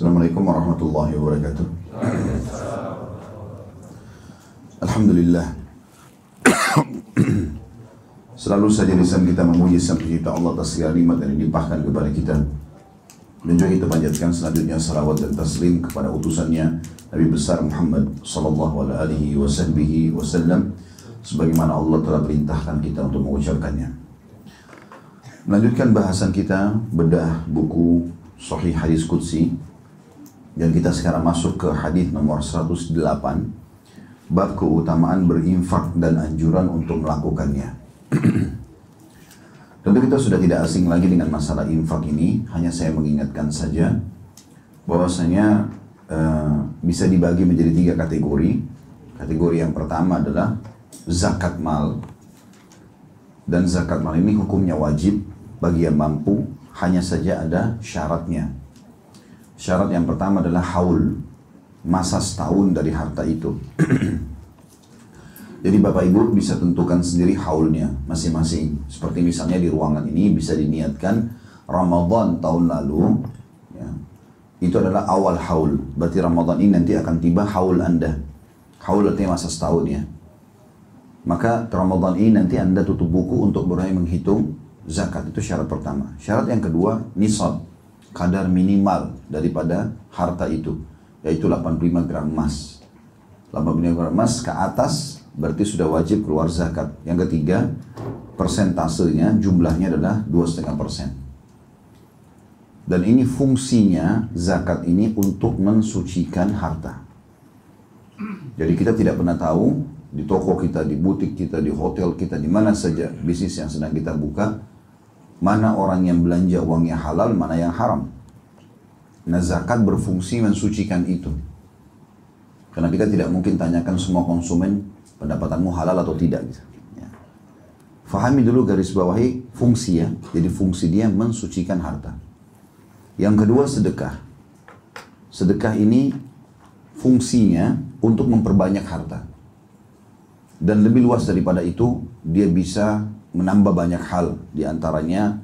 Assalamualaikum warahmatullahi wabarakatuh. Alhamdulillah. Selalu saja lisan kita memuji sang pencipta Allah atas nikmat yang dilimpahkan kepada kita. Dan juga kita panjatkan selanjutnya salawat dan taslim kepada utusannya Nabi besar Muhammad sallallahu alaihi wasallam sebagaimana Allah telah perintahkan kita untuk mengucapkannya. Melanjutkan bahasan kita bedah buku Sahih Hadis Qudsi dan kita sekarang masuk ke hadis nomor 108 bab keutamaan berinfak dan anjuran untuk melakukannya. Tentu kita sudah tidak asing lagi dengan masalah infak ini, hanya saya mengingatkan saja bahwasanya uh, bisa dibagi menjadi tiga kategori. Kategori yang pertama adalah zakat mal. Dan zakat mal ini hukumnya wajib bagi yang mampu, hanya saja ada syaratnya. Syarat yang pertama adalah haul, masa setahun dari harta itu. Jadi Bapak Ibu bisa tentukan sendiri haulnya masing-masing. Seperti misalnya di ruangan ini bisa diniatkan Ramadan tahun lalu, ya, itu adalah awal haul. Berarti Ramadan ini nanti akan tiba haul Anda. Haul artinya masa setahun ya. Maka Ramadan ini nanti Anda tutup buku untuk mulai menghitung zakat. Itu syarat pertama. Syarat yang kedua, nisab. Kadar minimal daripada harta itu. Yaitu 85 gram emas. 85 gram emas ke atas berarti sudah wajib keluar zakat. Yang ketiga, persentasenya jumlahnya adalah 2,5 persen. Dan ini fungsinya zakat ini untuk mensucikan harta. Jadi kita tidak pernah tahu di toko kita, di butik kita, di hotel kita, di mana saja bisnis yang sedang kita buka, mana orang yang belanja uangnya halal, mana yang haram. Nah zakat berfungsi mensucikan itu. Karena kita tidak mungkin tanyakan semua konsumen pendapatanmu halal atau tidak. Gitu. Ya. Fahami dulu garis bawahi fungsi ya. Jadi fungsi dia mensucikan harta. Yang kedua sedekah. Sedekah ini fungsinya untuk memperbanyak harta. Dan lebih luas daripada itu, dia bisa menambah banyak hal. Di antaranya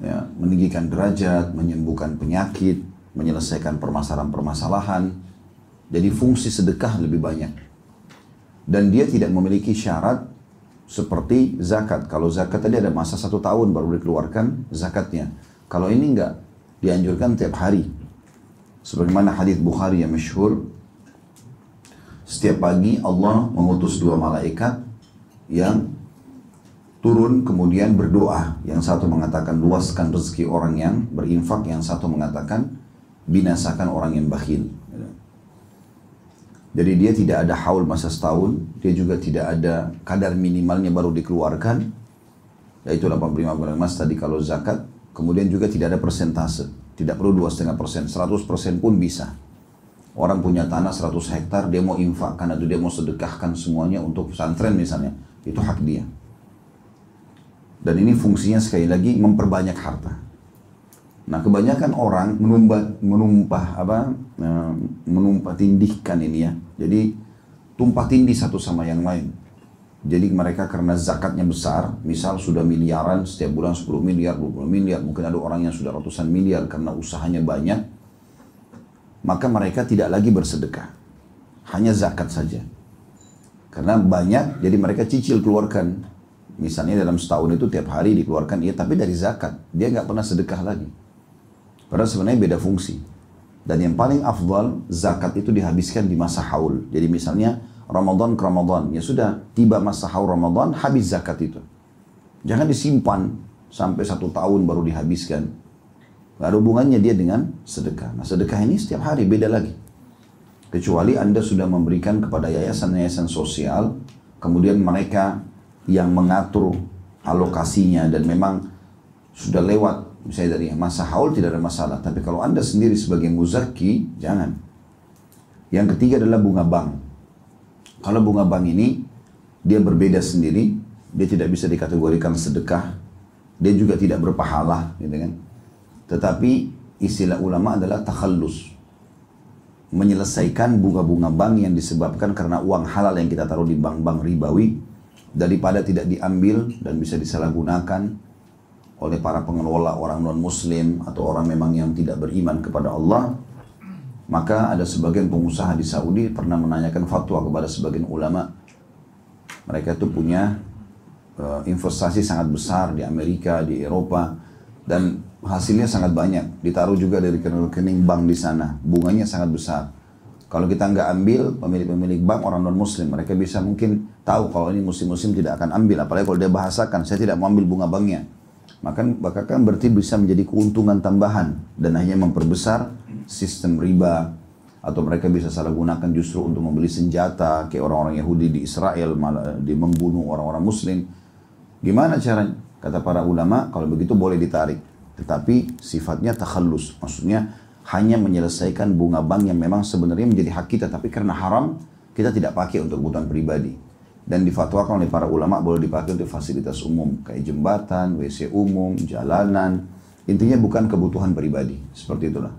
ya, meninggikan derajat, menyembuhkan penyakit, menyelesaikan permasalahan-permasalahan. Jadi fungsi sedekah lebih banyak. Dan dia tidak memiliki syarat seperti zakat. Kalau zakat tadi ada masa satu tahun baru dikeluarkan zakatnya. Kalau ini enggak, dianjurkan tiap hari. Sebagaimana hadis Bukhari yang masyhur, setiap pagi Allah mengutus dua malaikat yang turun kemudian berdoa. Yang satu mengatakan luaskan rezeki orang yang berinfak, yang satu mengatakan binasakan orang yang bakhil. Jadi dia tidak ada haul masa setahun, dia juga tidak ada kadar minimalnya baru dikeluarkan, yaitu 85 gram emas tadi kalau zakat, kemudian juga tidak ada persentase, tidak perlu 2,5 persen, 100 persen pun bisa. Orang punya tanah 100 hektar, dia mau infakkan atau dia mau sedekahkan semuanya untuk pesantren misalnya, itu hak dia. Dan ini fungsinya sekali lagi memperbanyak harta. Nah kebanyakan orang menumpah, menumpah apa, menumpah tindihkan ini ya. Jadi tumpah tindih satu sama yang lain. Jadi mereka karena zakatnya besar, misal sudah miliaran setiap bulan 10 miliar, 20 miliar, mungkin ada orang yang sudah ratusan miliar karena usahanya banyak, maka mereka tidak lagi bersedekah. Hanya zakat saja. Karena banyak, jadi mereka cicil keluarkan. Misalnya dalam setahun itu tiap hari dikeluarkan, iya tapi dari zakat. Dia nggak pernah sedekah lagi. Padahal sebenarnya beda fungsi. Dan yang paling afdal, zakat itu dihabiskan di masa haul. Jadi misalnya Ramadan ke Ramadan, ya sudah tiba masa haul Ramadan, habis zakat itu. Jangan disimpan sampai satu tahun baru dihabiskan. Gak ada hubungannya dia dengan sedekah. Nah sedekah ini setiap hari beda lagi. Kecuali Anda sudah memberikan kepada yayasan-yayasan sosial, kemudian mereka yang mengatur alokasinya dan memang sudah lewat. Misalnya dari masa haul tidak ada masalah. Tapi kalau anda sendiri sebagai muzaki jangan. Yang ketiga adalah bunga bank. Kalau bunga bank ini dia berbeda sendiri. Dia tidak bisa dikategorikan sedekah. Dia juga tidak berpahala gitu kan. Tetapi istilah ulama adalah takhallus. Menyelesaikan bunga-bunga bank yang disebabkan karena uang halal yang kita taruh di bank-bank ribawi daripada tidak diambil dan bisa disalahgunakan oleh para pengelola orang non muslim atau orang memang yang tidak beriman kepada Allah Maka ada sebagian pengusaha di Saudi pernah menanyakan fatwa kepada sebagian ulama. Mereka itu punya uh, investasi sangat besar di Amerika, di Eropa, dan hasilnya sangat banyak. Ditaruh juga dari rekening bank di sana, bunganya sangat besar. Kalau kita nggak ambil, pemilik-pemilik bank orang non-muslim, mereka bisa mungkin tahu kalau ini muslim-muslim tidak akan ambil. Apalagi kalau dia bahasakan, saya tidak mau ambil bunga banknya. Maka, maka kan berarti bisa menjadi keuntungan tambahan dan hanya memperbesar sistem riba atau mereka bisa salah gunakan justru untuk membeli senjata kayak orang-orang Yahudi di Israel malah di membunuh orang-orang Muslim. Gimana caranya? Kata para ulama, kalau begitu boleh ditarik. Tetapi sifatnya takhallus, maksudnya hanya menyelesaikan bunga bank yang memang sebenarnya menjadi hak kita, tapi karena haram kita tidak pakai untuk kebutuhan pribadi dan difatwakan oleh para ulama boleh dipakai untuk fasilitas umum kayak jembatan, WC umum, jalanan. Intinya bukan kebutuhan pribadi, seperti itulah.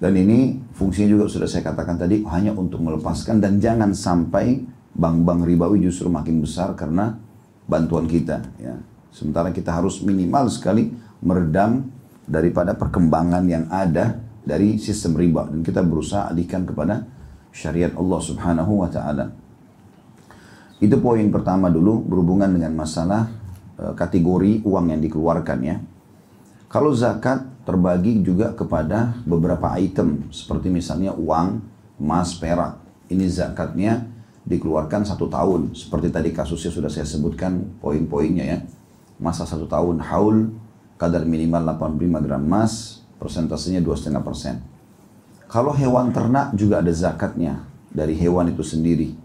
Dan ini fungsinya juga sudah saya katakan tadi hanya untuk melepaskan dan jangan sampai bank-bank ribawi justru makin besar karena bantuan kita. Ya. Sementara kita harus minimal sekali meredam daripada perkembangan yang ada dari sistem riba dan kita berusaha alihkan kepada syariat Allah Subhanahu wa taala. Itu poin pertama dulu berhubungan dengan masalah e, kategori uang yang dikeluarkan ya. Kalau zakat terbagi juga kepada beberapa item seperti misalnya uang, emas, perak. Ini zakatnya dikeluarkan satu tahun. Seperti tadi kasusnya sudah saya sebutkan poin-poinnya ya. Masa satu tahun haul, kadar minimal 85 gram emas, persentasenya 2,5 persen. Kalau hewan ternak juga ada zakatnya dari hewan itu sendiri.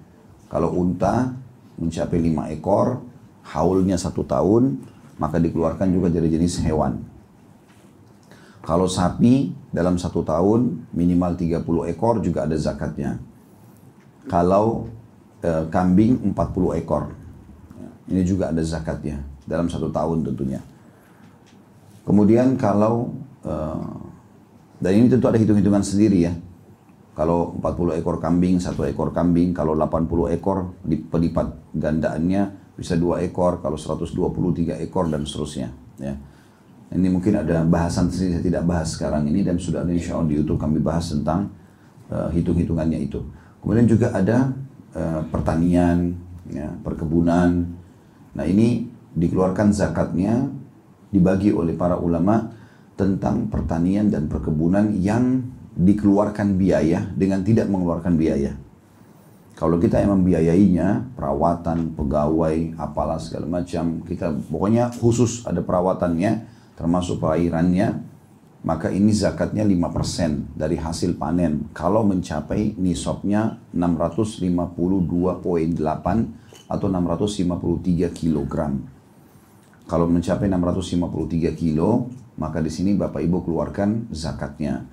Kalau unta mencapai lima ekor, haulnya satu tahun, maka dikeluarkan juga dari jenis hewan. Kalau sapi dalam satu tahun minimal 30 ekor juga ada zakatnya. Kalau e, kambing 40 ekor, ini juga ada zakatnya dalam satu tahun tentunya. Kemudian kalau e, dan ini tentu ada hitung-hitungan sendiri ya. Kalau 40 ekor kambing, satu ekor kambing, kalau 80 ekor pelipat gandaannya bisa dua ekor, kalau 123 ekor dan seterusnya. Ya. Ini mungkin ada bahasan sendiri, saya tidak bahas sekarang ini dan sudah ada insya Allah di Youtube kami bahas tentang uh, hitung-hitungannya itu. Kemudian juga ada uh, pertanian, ya, perkebunan. Nah ini dikeluarkan zakatnya dibagi oleh para ulama tentang pertanian dan perkebunan yang dikeluarkan biaya dengan tidak mengeluarkan biaya. Kalau kita yang membiayainya, perawatan, pegawai, apalah segala macam, kita pokoknya khusus ada perawatannya, termasuk perairannya, maka ini zakatnya 5% dari hasil panen. Kalau mencapai nisabnya 652.8 atau 653 kilogram. Kalau mencapai 653 kilo, maka di sini Bapak Ibu keluarkan zakatnya.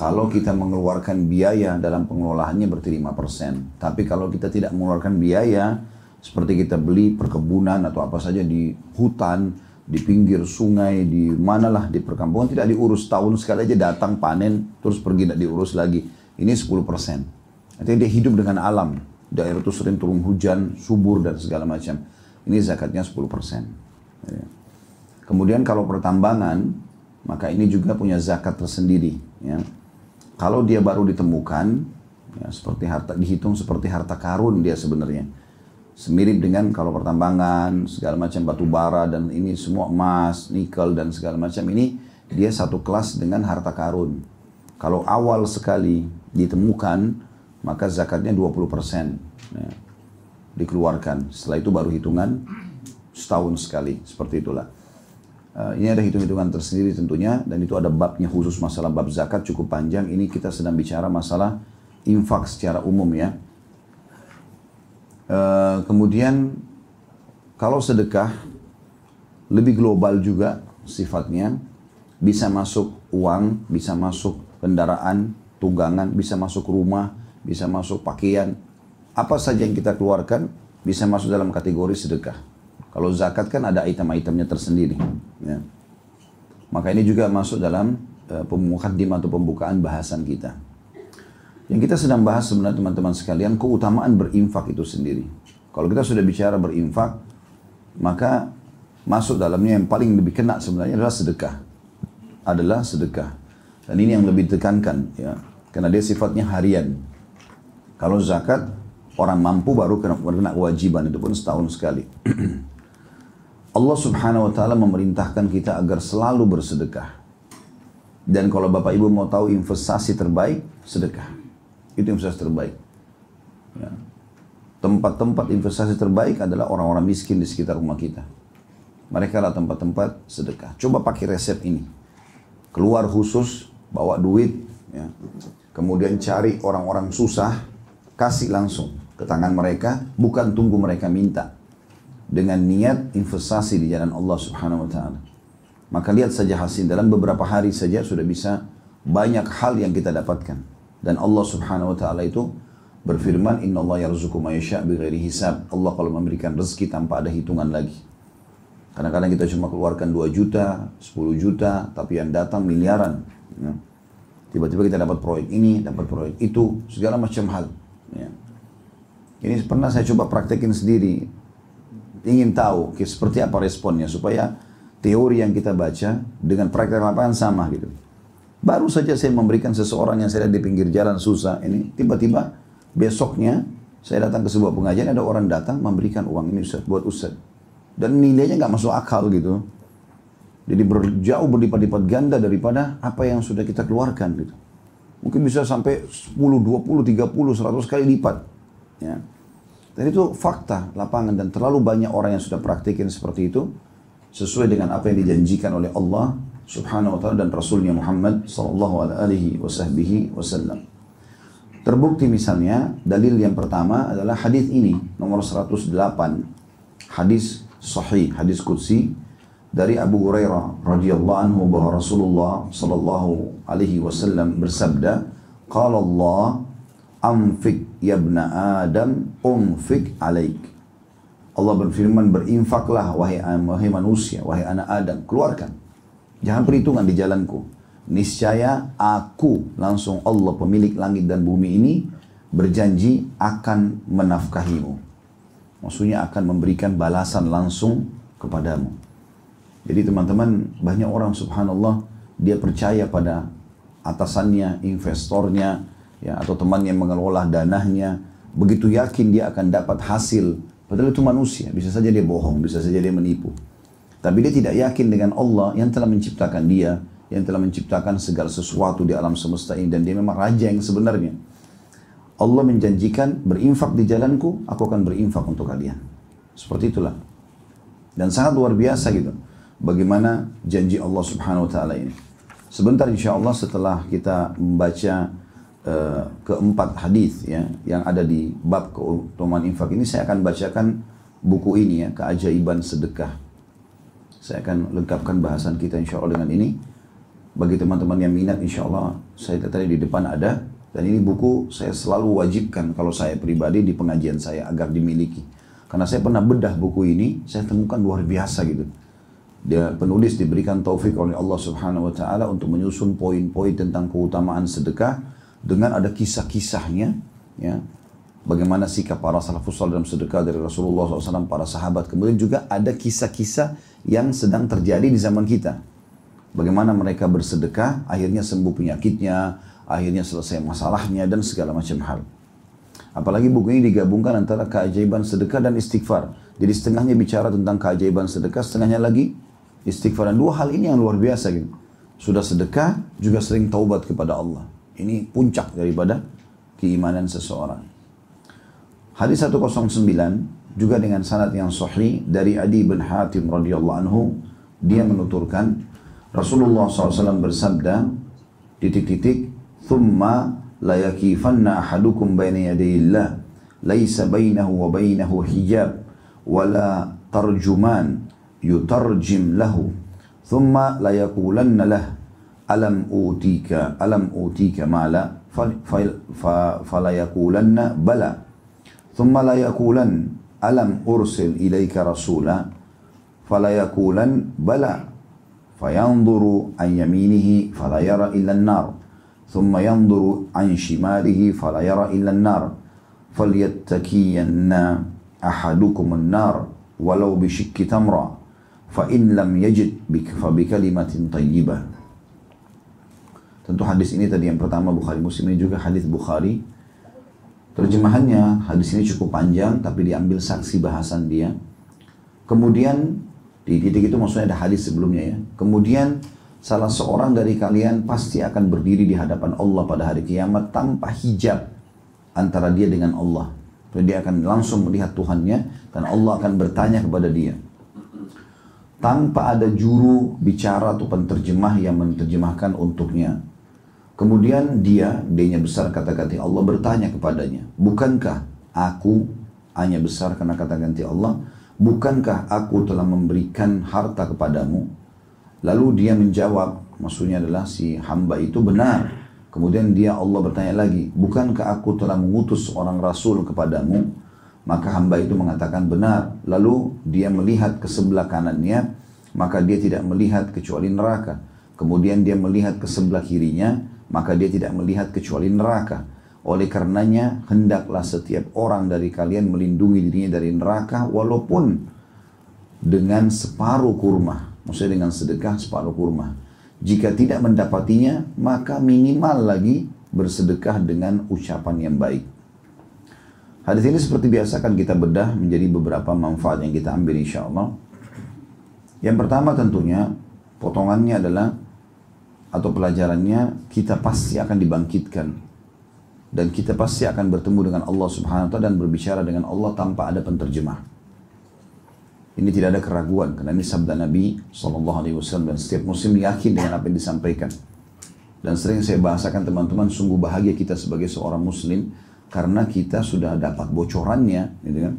Kalau kita mengeluarkan biaya dalam pengelolaannya berarti 5%. Tapi kalau kita tidak mengeluarkan biaya, seperti kita beli perkebunan atau apa saja di hutan, di pinggir sungai, di manalah di perkampungan tidak diurus tahun sekali aja datang panen terus pergi tidak diurus lagi. Ini 10%. Artinya dia hidup dengan alam. Daerah itu sering turun hujan, subur dan segala macam. Ini zakatnya 10%. Ya. Kemudian kalau pertambangan, maka ini juga punya zakat tersendiri. Ya. Kalau dia baru ditemukan, ya, seperti harta dihitung seperti harta karun dia sebenarnya. Semirip dengan kalau pertambangan, segala macam batu bara dan ini semua emas, nikel dan segala macam ini dia satu kelas dengan harta karun. Kalau awal sekali ditemukan, maka zakatnya 20% ya, dikeluarkan. Setelah itu baru hitungan setahun sekali, seperti itulah. Uh, ini ada hitung-hitungan tersendiri tentunya dan itu ada babnya khusus masalah bab zakat cukup panjang. Ini kita sedang bicara masalah infak secara umum ya. Uh, kemudian kalau sedekah lebih global juga sifatnya bisa masuk uang, bisa masuk kendaraan, tunggangan, bisa masuk rumah, bisa masuk pakaian. Apa saja yang kita keluarkan bisa masuk dalam kategori sedekah. Kalau zakat kan ada item-itemnya tersendiri. Ya. Maka ini juga masuk dalam uh, atau pembukaan bahasan kita. Yang kita sedang bahas sebenarnya teman-teman sekalian, keutamaan berinfak itu sendiri. Kalau kita sudah bicara berinfak, maka masuk dalamnya yang paling lebih kena sebenarnya adalah sedekah. Adalah sedekah. Dan ini yang lebih ditekankan ya. Karena dia sifatnya harian. Kalau zakat, orang mampu baru kena, kena kewajiban, itu pun setahun sekali. Allah subhanahu wa ta'ala memerintahkan kita agar selalu bersedekah. Dan kalau Bapak Ibu mau tahu investasi terbaik, sedekah. Itu investasi terbaik. Ya. Tempat-tempat investasi terbaik adalah orang-orang miskin di sekitar rumah kita. Mereka adalah tempat-tempat sedekah. Coba pakai resep ini. Keluar khusus, bawa duit, ya. kemudian cari orang-orang susah, kasih langsung ke tangan mereka, bukan tunggu mereka minta dengan niat investasi di jalan Allah Subhanahu wa taala. Maka lihat saja hasil dalam beberapa hari saja sudah bisa banyak hal yang kita dapatkan. Dan Allah Subhanahu wa taala itu berfirman, "Inna Allah yarzuqu ma yasha' bighairi hisab." Allah kalau memberikan rezeki tanpa ada hitungan lagi. Kadang-kadang kita cuma keluarkan 2 juta, 10 juta, tapi yang datang miliaran. Ya. Tiba-tiba kita dapat proyek ini, dapat proyek itu, segala macam hal. Ya. Ini pernah saya coba praktekin sendiri ingin tahu seperti apa responnya supaya teori yang kita baca dengan praktek lapangan sama gitu. Baru saja saya memberikan seseorang yang saya lihat di pinggir jalan susah ini, tiba-tiba besoknya saya datang ke sebuah pengajian ada orang datang memberikan uang ini Ustaz buat Ustaz. Dan nilainya nggak masuk akal gitu. Jadi berjauh berlipat-lipat ganda daripada apa yang sudah kita keluarkan gitu. Mungkin bisa sampai 10, 20, 30, 100 kali lipat. Ya. Dan itu fakta lapangan dan terlalu banyak orang yang sudah praktikin seperti itu sesuai dengan apa yang dijanjikan oleh Allah Subhanahu wa taala dan Rasulnya Muhammad sallallahu alaihi wasallam. Terbukti misalnya dalil yang pertama adalah hadis ini nomor 108 hadis sahih hadis qudsi dari Abu Hurairah radhiyallahu anhu bahwa Rasulullah sallallahu alaihi wasallam bersabda qala Allah Amfik yabna Adam umfik alaik. Allah berfirman berinfaklah wahai, wahai manusia, wahai anak Adam, keluarkan. Jangan perhitungan di jalanku. Niscaya aku langsung Allah pemilik langit dan bumi ini berjanji akan menafkahimu. Maksudnya akan memberikan balasan langsung kepadamu. Jadi teman-teman banyak orang subhanallah dia percaya pada atasannya, investornya, ya atau teman yang mengelola danahnya begitu yakin dia akan dapat hasil. Padahal itu manusia bisa saja dia bohong bisa saja dia menipu. Tapi dia tidak yakin dengan Allah yang telah menciptakan dia yang telah menciptakan segala sesuatu di alam semesta ini dan dia memang raja yang sebenarnya. Allah menjanjikan berinfak di jalanku aku akan berinfak untuk kalian. Seperti itulah. Dan sangat luar biasa gitu bagaimana janji Allah subhanahu wa ta'ala ini. Sebentar insya Allah setelah kita membaca uh, keempat hadis ya yang ada di bab keutamaan infak ini saya akan bacakan buku ini ya keajaiban sedekah. Saya akan lengkapkan bahasan kita insya Allah dengan ini. Bagi teman-teman yang minat insya Allah saya tadi di depan ada dan ini buku saya selalu wajibkan kalau saya pribadi di pengajian saya agar dimiliki. Karena saya pernah bedah buku ini, saya temukan luar biasa gitu. Dia penulis diberikan taufik oleh Allah Subhanahu wa taala untuk menyusun poin-poin tentang keutamaan sedekah dengan ada kisah-kisahnya ya. Bagaimana sikap para salafus salih dalam sedekah dari Rasulullah SAW para sahabat. Kemudian juga ada kisah-kisah yang sedang terjadi di zaman kita. Bagaimana mereka bersedekah akhirnya sembuh penyakitnya akhirnya selesai masalahnya dan segala macam hal. Apalagi buku ini digabungkan antara keajaiban sedekah dan istighfar. Jadi setengahnya bicara tentang keajaiban sedekah setengahnya lagi istighfar. Dan dua hal ini yang luar biasa gitu. Sudah sedekah juga sering taubat kepada Allah ini puncak daripada keimanan seseorang. Hadis 109 juga dengan sanad yang sahih dari Adi bin Hatim radhiyallahu anhu dia menuturkan Rasulullah SAW bersabda titik-titik thumma la yakifanna ahadukum baina yadayillah laisa bainahu wa bainahu hijab wala tarjuman yutarjim lahu thumma la yaqulanna lahu alam utika alam utika mala fala yaqulanna bala thumma la yaqulan alam ursil ilaika rasula fala yaqulan bala fayanzuru an yaminihi fala yara illa an-nar thumma yanzuru an shimalihi fala yara illa an-nar falyattakiyanna ahadukum an-nar walau bishikki tamra fa in lam yajid fa bi kalimatin tayyibah Tentu hadis ini tadi yang pertama Bukhari Muslim ini juga hadis Bukhari. Terjemahannya hadis ini cukup panjang tapi diambil saksi bahasan dia. Kemudian di titik itu maksudnya ada hadis sebelumnya ya. Kemudian salah seorang dari kalian pasti akan berdiri di hadapan Allah pada hari kiamat tanpa hijab antara dia dengan Allah. Jadi dia akan langsung melihat Tuhannya dan Allah akan bertanya kepada dia. Tanpa ada juru bicara atau penterjemah yang menerjemahkan untuknya. Kemudian dia, dia besar kata ganti Allah bertanya kepadanya, bukankah aku hanya besar karena kata ganti Allah, bukankah aku telah memberikan harta kepadamu? Lalu dia menjawab, maksudnya adalah si hamba itu benar. Kemudian dia Allah bertanya lagi, bukankah aku telah mengutus seorang rasul kepadamu? Maka hamba itu mengatakan benar. Lalu dia melihat ke sebelah kanannya, maka dia tidak melihat kecuali neraka. Kemudian dia melihat ke sebelah kirinya, maka dia tidak melihat kecuali neraka. Oleh karenanya, hendaklah setiap orang dari kalian melindungi dirinya dari neraka, walaupun dengan separuh kurma. Maksudnya dengan sedekah separuh kurma. Jika tidak mendapatinya, maka minimal lagi bersedekah dengan ucapan yang baik. Hadis ini seperti biasa akan kita bedah menjadi beberapa manfaat yang kita ambil insya Allah. Yang pertama tentunya potongannya adalah atau pelajarannya kita pasti akan dibangkitkan dan kita pasti akan bertemu dengan Allah Subhanahu wa taala dan berbicara dengan Allah tanpa ada penterjemah. Ini tidak ada keraguan karena ini sabda Nabi Shallallahu Alaihi Wasallam dan setiap muslim yakin dengan apa yang disampaikan. Dan sering saya bahasakan teman-teman sungguh bahagia kita sebagai seorang muslim karena kita sudah dapat bocorannya, gitu kan?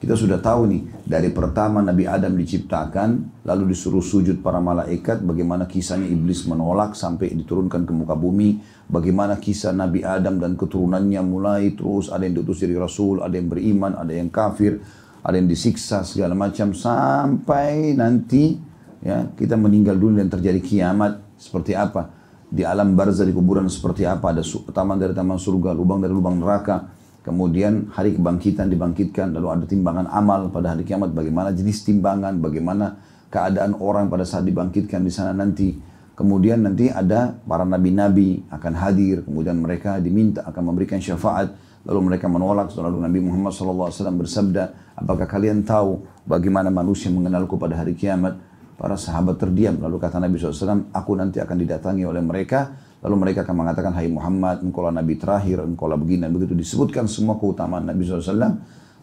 Kita sudah tahu nih dari pertama Nabi Adam diciptakan, lalu disuruh sujud para malaikat, bagaimana kisahnya iblis menolak sampai diturunkan ke muka bumi, bagaimana kisah Nabi Adam dan keturunannya mulai terus ada yang diutus dari Rasul, ada yang beriman, ada yang kafir, ada yang disiksa segala macam sampai nanti ya kita meninggal dunia dan terjadi kiamat. Seperti apa? Di alam barzah di kuburan seperti apa? Ada taman dari taman surga lubang dari lubang neraka kemudian hari kebangkitan dibangkitkan lalu ada timbangan amal pada hari kiamat. Bagaimana jenis timbangan bagaimana keadaan orang pada saat dibangkitkan di sana nanti. Kemudian nanti ada para nabi-nabi akan hadir. Kemudian mereka diminta akan memberikan syafaat. Lalu mereka menolak, lalu Nabi Muhammad SAW bersabda, apakah kalian tahu bagaimana manusia mengenalku pada hari kiamat? Para sahabat terdiam, lalu kata Nabi SAW, aku nanti akan didatangi oleh mereka, lalu mereka akan mengatakan, hai Muhammad, engkau lah Nabi terakhir, engkau lah begini, dan begitu disebutkan semua keutamaan Nabi SAW,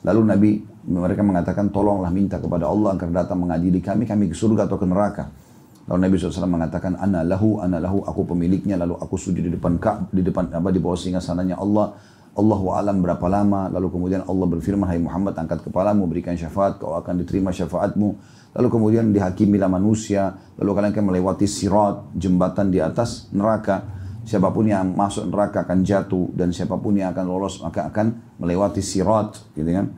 lalu Nabi mereka mengatakan, tolonglah minta kepada Allah agar datang mengadili kami, kami ke surga atau ke neraka. Lalu Nabi SAW mengatakan, ana lahu, ana lahu, aku pemiliknya, lalu aku sujud di depan di depan apa di bawah singa sananya Allah, Allah alam berapa lama, lalu kemudian Allah berfirman, Hai Muhammad angkat kepalamu, berikan syafaat, kau akan diterima syafaatmu. Lalu kemudian dihakimilah manusia, lalu kalian akan melewati sirat, jembatan di atas neraka. Siapa pun yang masuk neraka akan jatuh, dan siapa pun yang akan lolos maka akan melewati sirat, gitu kan.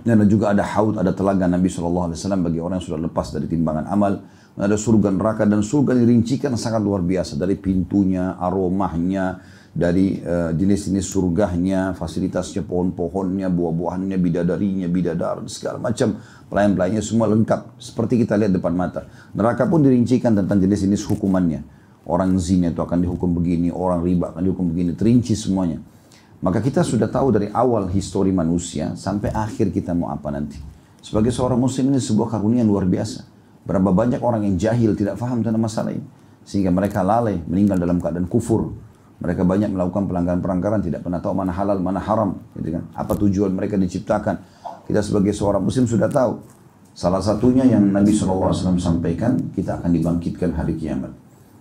Dan juga ada haud, ada telaga Nabi SAW bagi orang yang sudah lepas dari timbangan amal. Ada surga neraka dan surga dirincikan sangat luar biasa dari pintunya, aromahnya, dari uh, jenis-jenis surganya, fasilitasnya, pohon-pohonnya, buah-buahannya, bidadarinya, bidadar, segala macam pelayan-pelayannya semua lengkap seperti kita lihat depan mata. Neraka pun dirincikan tentang jenis-jenis hukumannya. Orang zina itu akan dihukum begini, orang riba akan dihukum begini, terinci semuanya. Maka kita sudah tahu dari awal histori manusia sampai akhir kita mau apa nanti. Sebagai seorang muslim ini sebuah karunia luar biasa. Berapa banyak orang yang jahil tidak faham tentang masalah ini. Sehingga mereka lalai, meninggal dalam keadaan kufur mereka banyak melakukan pelanggaran-pelanggaran, tidak pernah tahu mana halal, mana haram. Gitu kan? Apa tujuan mereka diciptakan. Kita sebagai seorang muslim sudah tahu. Salah satunya yang Nabi SAW sampaikan, kita akan dibangkitkan hari kiamat.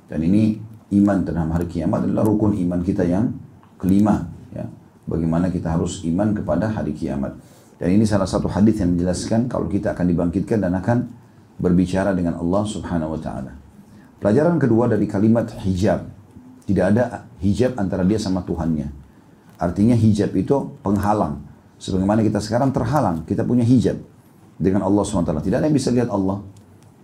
Dan ini iman terhadap hari kiamat adalah rukun iman kita yang kelima. Ya. Bagaimana kita harus iman kepada hari kiamat. Dan ini salah satu hadis yang menjelaskan kalau kita akan dibangkitkan dan akan berbicara dengan Allah Subhanahu wa taala. Pelajaran kedua dari kalimat hijab tidak ada hijab antara dia sama Tuhannya. Artinya hijab itu penghalang. Sebagaimana kita sekarang terhalang, kita punya hijab dengan Allah SWT. Tidak ada yang bisa lihat Allah.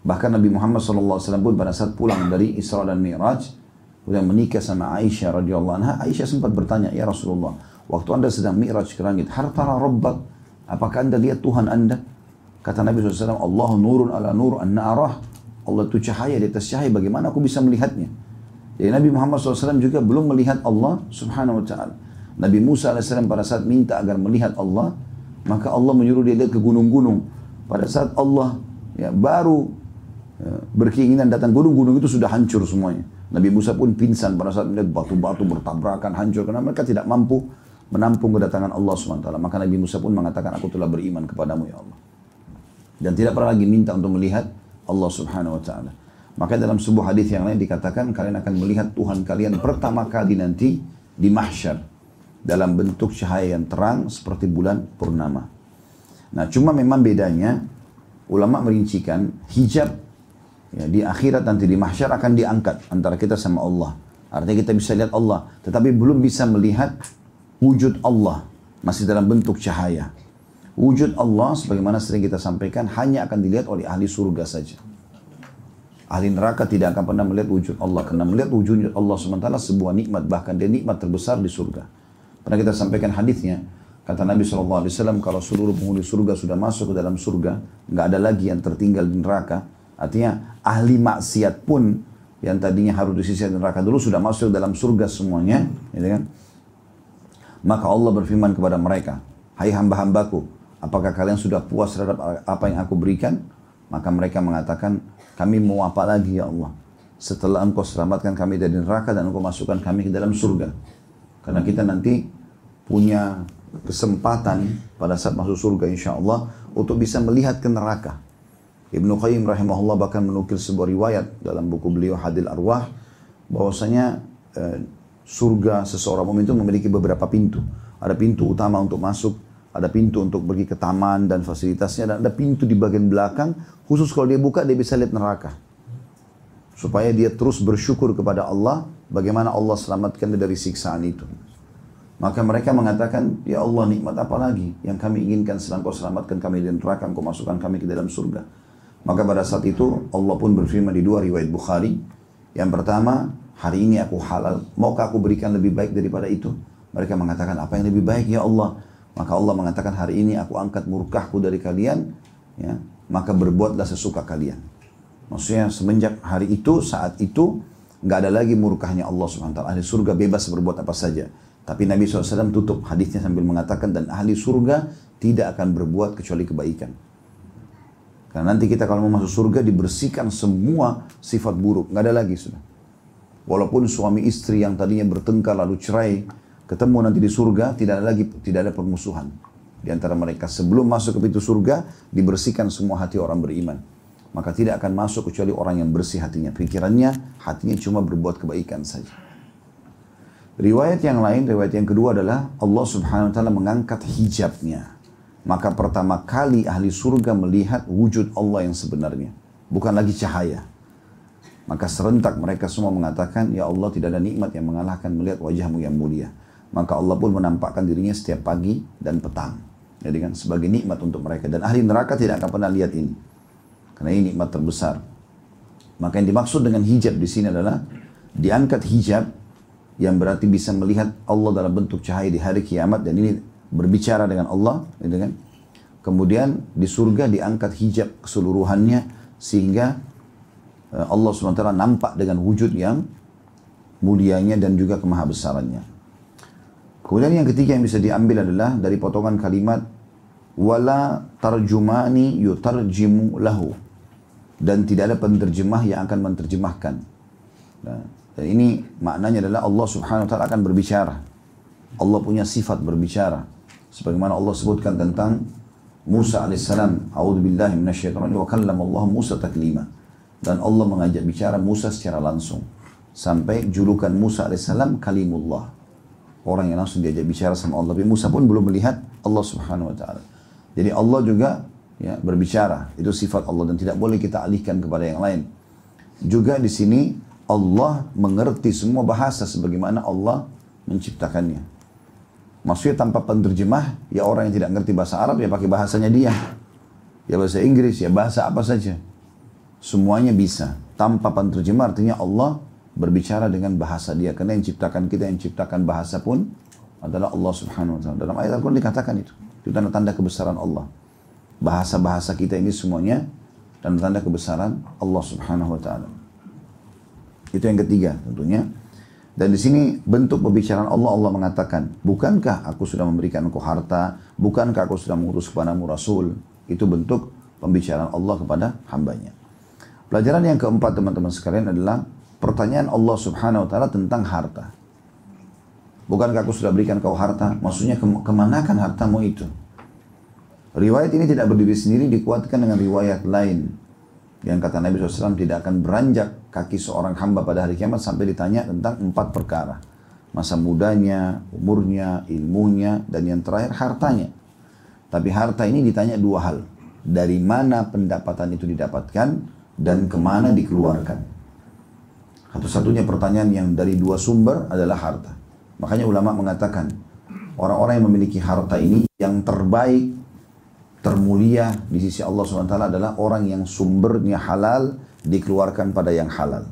Bahkan Nabi Muhammad SAW pun pada saat pulang dari Isra dan Mi'raj, kemudian menikah sama Aisyah radhiyallahu anha, Aisyah sempat bertanya, Ya Rasulullah, waktu anda sedang Mi'raj ke langit, hartara rabbak, apakah anda lihat Tuhan anda? Kata Nabi SAW, Allah nurun ala nur an arah. Allah itu cahaya di atas cahaya, bagaimana aku bisa melihatnya? Jadi Nabi Muhammad SAW juga belum melihat Allah subhanahu wa ta'ala. Nabi Musa AS pada saat minta agar melihat Allah, maka Allah menyuruh dia lihat ke gunung-gunung. Pada saat Allah ya, baru ya, berkeinginan datang gunung-gunung itu sudah hancur semuanya. Nabi Musa pun pingsan pada saat melihat batu-batu bertabrakan hancur karena mereka tidak mampu menampung kedatangan Allah SWT. Maka Nabi Musa pun mengatakan, aku telah beriman kepadamu ya Allah. Dan tidak pernah lagi minta untuk melihat Allah Subhanahu Wa Taala. Maka dalam sebuah hadis yang lain dikatakan kalian akan melihat Tuhan kalian pertama kali nanti di mahsyar dalam bentuk cahaya yang terang seperti bulan purnama. Nah, cuma memang bedanya ulama merincikan hijab ya, di akhirat nanti di mahsyar akan diangkat antara kita sama Allah. Artinya kita bisa lihat Allah, tetapi belum bisa melihat wujud Allah masih dalam bentuk cahaya. Wujud Allah sebagaimana sering kita sampaikan hanya akan dilihat oleh ahli surga saja. Ahli neraka tidak akan pernah melihat wujud Allah. Karena melihat wujud Allah sementara sebuah nikmat. Bahkan dia nikmat terbesar di surga. Pernah kita sampaikan hadisnya. Kata Nabi SAW, kalau seluruh penghuni surga sudah masuk ke dalam surga, nggak ada lagi yang tertinggal di neraka. Artinya ahli maksiat pun yang tadinya harus disisir di neraka dulu sudah masuk dalam surga semuanya, gitu kan? Maka Allah berfirman kepada mereka, Hai hamba-hambaku, apakah kalian sudah puas terhadap apa yang aku berikan? Maka mereka mengatakan, kami mau apa lagi ya Allah? Setelah engkau selamatkan kami dari neraka dan engkau masukkan kami ke dalam surga. Karena kita nanti punya kesempatan pada saat masuk surga insya Allah untuk bisa melihat ke neraka. Ibnu Qayyim rahimahullah bahkan menukil sebuah riwayat dalam buku beliau Hadil Arwah bahwasanya eh, surga seseorang mukmin itu memiliki beberapa pintu. Ada pintu utama untuk masuk, ada pintu untuk pergi ke taman dan fasilitasnya, dan ada pintu di bagian belakang, khusus kalau dia buka dia bisa lihat neraka. Supaya dia terus bersyukur kepada Allah, bagaimana Allah selamatkan dia dari siksaan itu. Maka mereka mengatakan, Ya Allah nikmat apa lagi yang kami inginkan setelah kau selamatkan kami dari neraka, kau masukkan kami ke dalam surga. Maka pada saat itu Allah pun berfirman di dua riwayat Bukhari. Yang pertama, hari ini aku halal, maukah aku berikan lebih baik daripada itu? Mereka mengatakan, apa yang lebih baik ya Allah? Maka Allah mengatakan hari ini aku angkat murkahku dari kalian, ya, maka berbuatlah sesuka kalian. Maksudnya semenjak hari itu, saat itu, nggak ada lagi murkahnya Allah SWT. Ahli surga bebas berbuat apa saja. Tapi Nabi SAW tutup hadisnya sambil mengatakan, dan ahli surga tidak akan berbuat kecuali kebaikan. Karena nanti kita kalau mau masuk surga dibersihkan semua sifat buruk. Nggak ada lagi sudah. Walaupun suami istri yang tadinya bertengkar lalu cerai, ketemu nanti di surga tidak ada lagi tidak ada permusuhan. Di antara mereka sebelum masuk ke pintu surga dibersihkan semua hati orang beriman. Maka tidak akan masuk kecuali orang yang bersih hatinya. Pikirannya hatinya cuma berbuat kebaikan saja. Riwayat yang lain riwayat yang kedua adalah Allah subhanahu wa ta'ala mengangkat hijabnya. Maka pertama kali ahli surga melihat wujud Allah yang sebenarnya. Bukan lagi cahaya. Maka serentak mereka semua mengatakan, Ya Allah tidak ada nikmat yang mengalahkan melihat wajahmu yang mulia. Maka Allah pun menampakkan dirinya setiap pagi dan petang. Jadi kan sebagai nikmat untuk mereka. Dan ahli neraka tidak akan pernah lihat ini. Karena ini nikmat terbesar. Maka yang dimaksud dengan hijab di sini adalah diangkat hijab yang berarti bisa melihat Allah dalam bentuk cahaya di hari kiamat dan ini berbicara dengan Allah, gitu kan? Kemudian di surga diangkat hijab keseluruhannya sehingga eh, Allah SWT nampak dengan wujud yang mulianya dan juga kemahabesarannya. Kemudian yang ketiga yang bisa diambil adalah dari potongan kalimat wala tarjumani yutarjimu lahu dan tidak ada penterjemah yang akan menterjemahkan. Nah, dan ini maknanya adalah Allah Subhanahu wa taala akan berbicara. Allah punya sifat berbicara. Sebagaimana Allah sebutkan tentang Musa alaihissalam, "A'udzubillahi minasyaitonir wa Allah Musa taklima." Dan Allah mengajak bicara Musa secara langsung sampai julukan Musa alaihissalam kalimullah orang yang langsung diajak bicara sama Allah. Tapi Musa pun belum melihat Allah Subhanahu wa taala. Jadi Allah juga ya berbicara. Itu sifat Allah dan tidak boleh kita alihkan kepada yang lain. Juga di sini Allah mengerti semua bahasa sebagaimana Allah menciptakannya. Maksudnya tanpa penerjemah, ya orang yang tidak ngerti bahasa Arab ya pakai bahasanya dia. Ya bahasa Inggris, ya bahasa apa saja. Semuanya bisa. Tanpa penerjemah artinya Allah berbicara dengan bahasa dia. Karena yang ciptakan kita, yang ciptakan bahasa pun adalah Allah subhanahu wa ta'ala. Dalam ayat Al-Quran dikatakan itu. Itu tanda-tanda kebesaran Allah. Bahasa-bahasa kita ini semuanya tanda-tanda kebesaran Allah subhanahu wa ta'ala. Itu yang ketiga tentunya. Dan di sini bentuk pembicaraan Allah, Allah mengatakan, bukankah aku sudah memberikan engkau harta, bukankah aku sudah mengutus kepadamu Rasul. Itu bentuk pembicaraan Allah kepada hambanya. Pelajaran yang keempat teman-teman sekalian adalah pertanyaan Allah subhanahu wa ta'ala tentang harta. Bukankah aku sudah berikan kau harta? Maksudnya ke kemanakan hartamu itu? Riwayat ini tidak berdiri sendiri dikuatkan dengan riwayat lain. Yang kata Nabi SAW tidak akan beranjak kaki seorang hamba pada hari kiamat sampai ditanya tentang empat perkara. Masa mudanya, umurnya, ilmunya, dan yang terakhir hartanya. Tapi harta ini ditanya dua hal. Dari mana pendapatan itu didapatkan dan ke mana dikeluarkan. Satu-satunya pertanyaan yang dari dua sumber adalah harta. Makanya ulama mengatakan, orang-orang yang memiliki harta ini yang terbaik, termulia di sisi Allah SWT adalah orang yang sumbernya halal, dikeluarkan pada yang halal.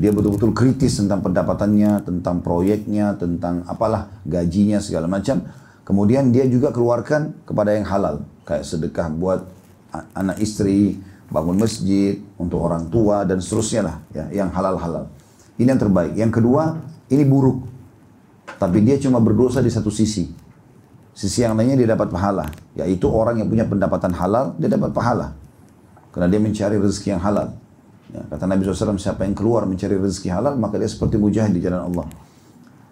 Dia betul-betul kritis tentang pendapatannya, tentang proyeknya, tentang apalah gajinya segala macam. Kemudian dia juga keluarkan kepada yang halal. Kayak sedekah buat anak istri, bangun masjid, untuk orang tua dan seterusnya lah. Ya, yang halal-halal. Ini yang terbaik. Yang kedua, ini buruk. Tapi dia cuma berdosa di satu sisi. Sisi yang lainnya dia dapat pahala. Yaitu orang yang punya pendapatan halal, dia dapat pahala. Karena dia mencari rezeki yang halal. Ya, kata Nabi SAW, siapa yang keluar mencari rezeki halal, maka dia seperti mujahid di jalan Allah.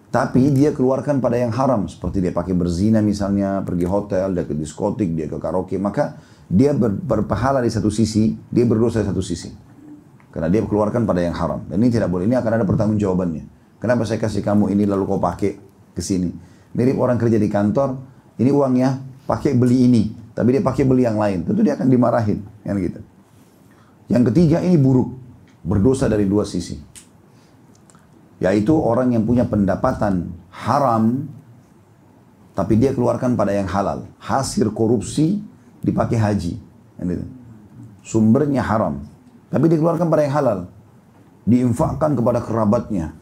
Tapi dia keluarkan pada yang haram, seperti dia pakai berzina misalnya, pergi hotel, dia ke diskotik, dia ke karaoke, maka dia ber, berpahala di satu sisi, dia berdosa di satu sisi. Karena dia keluarkan pada yang haram. Dan ini tidak boleh, ini akan ada pertanggungjawabannya. Kenapa saya kasih kamu ini lalu kau pakai ke sini? Mirip orang kerja di kantor, ini uangnya pakai beli ini, tapi dia pakai beli yang lain. Tentu dia akan dimarahin, kan gitu. Yang ketiga ini buruk, berdosa dari dua sisi. Yaitu orang yang punya pendapatan haram, tapi dia keluarkan pada yang halal. Hasil korupsi dipakai haji. Sumbernya haram, tapi dikeluarkan pada yang halal. Diinfakkan kepada kerabatnya.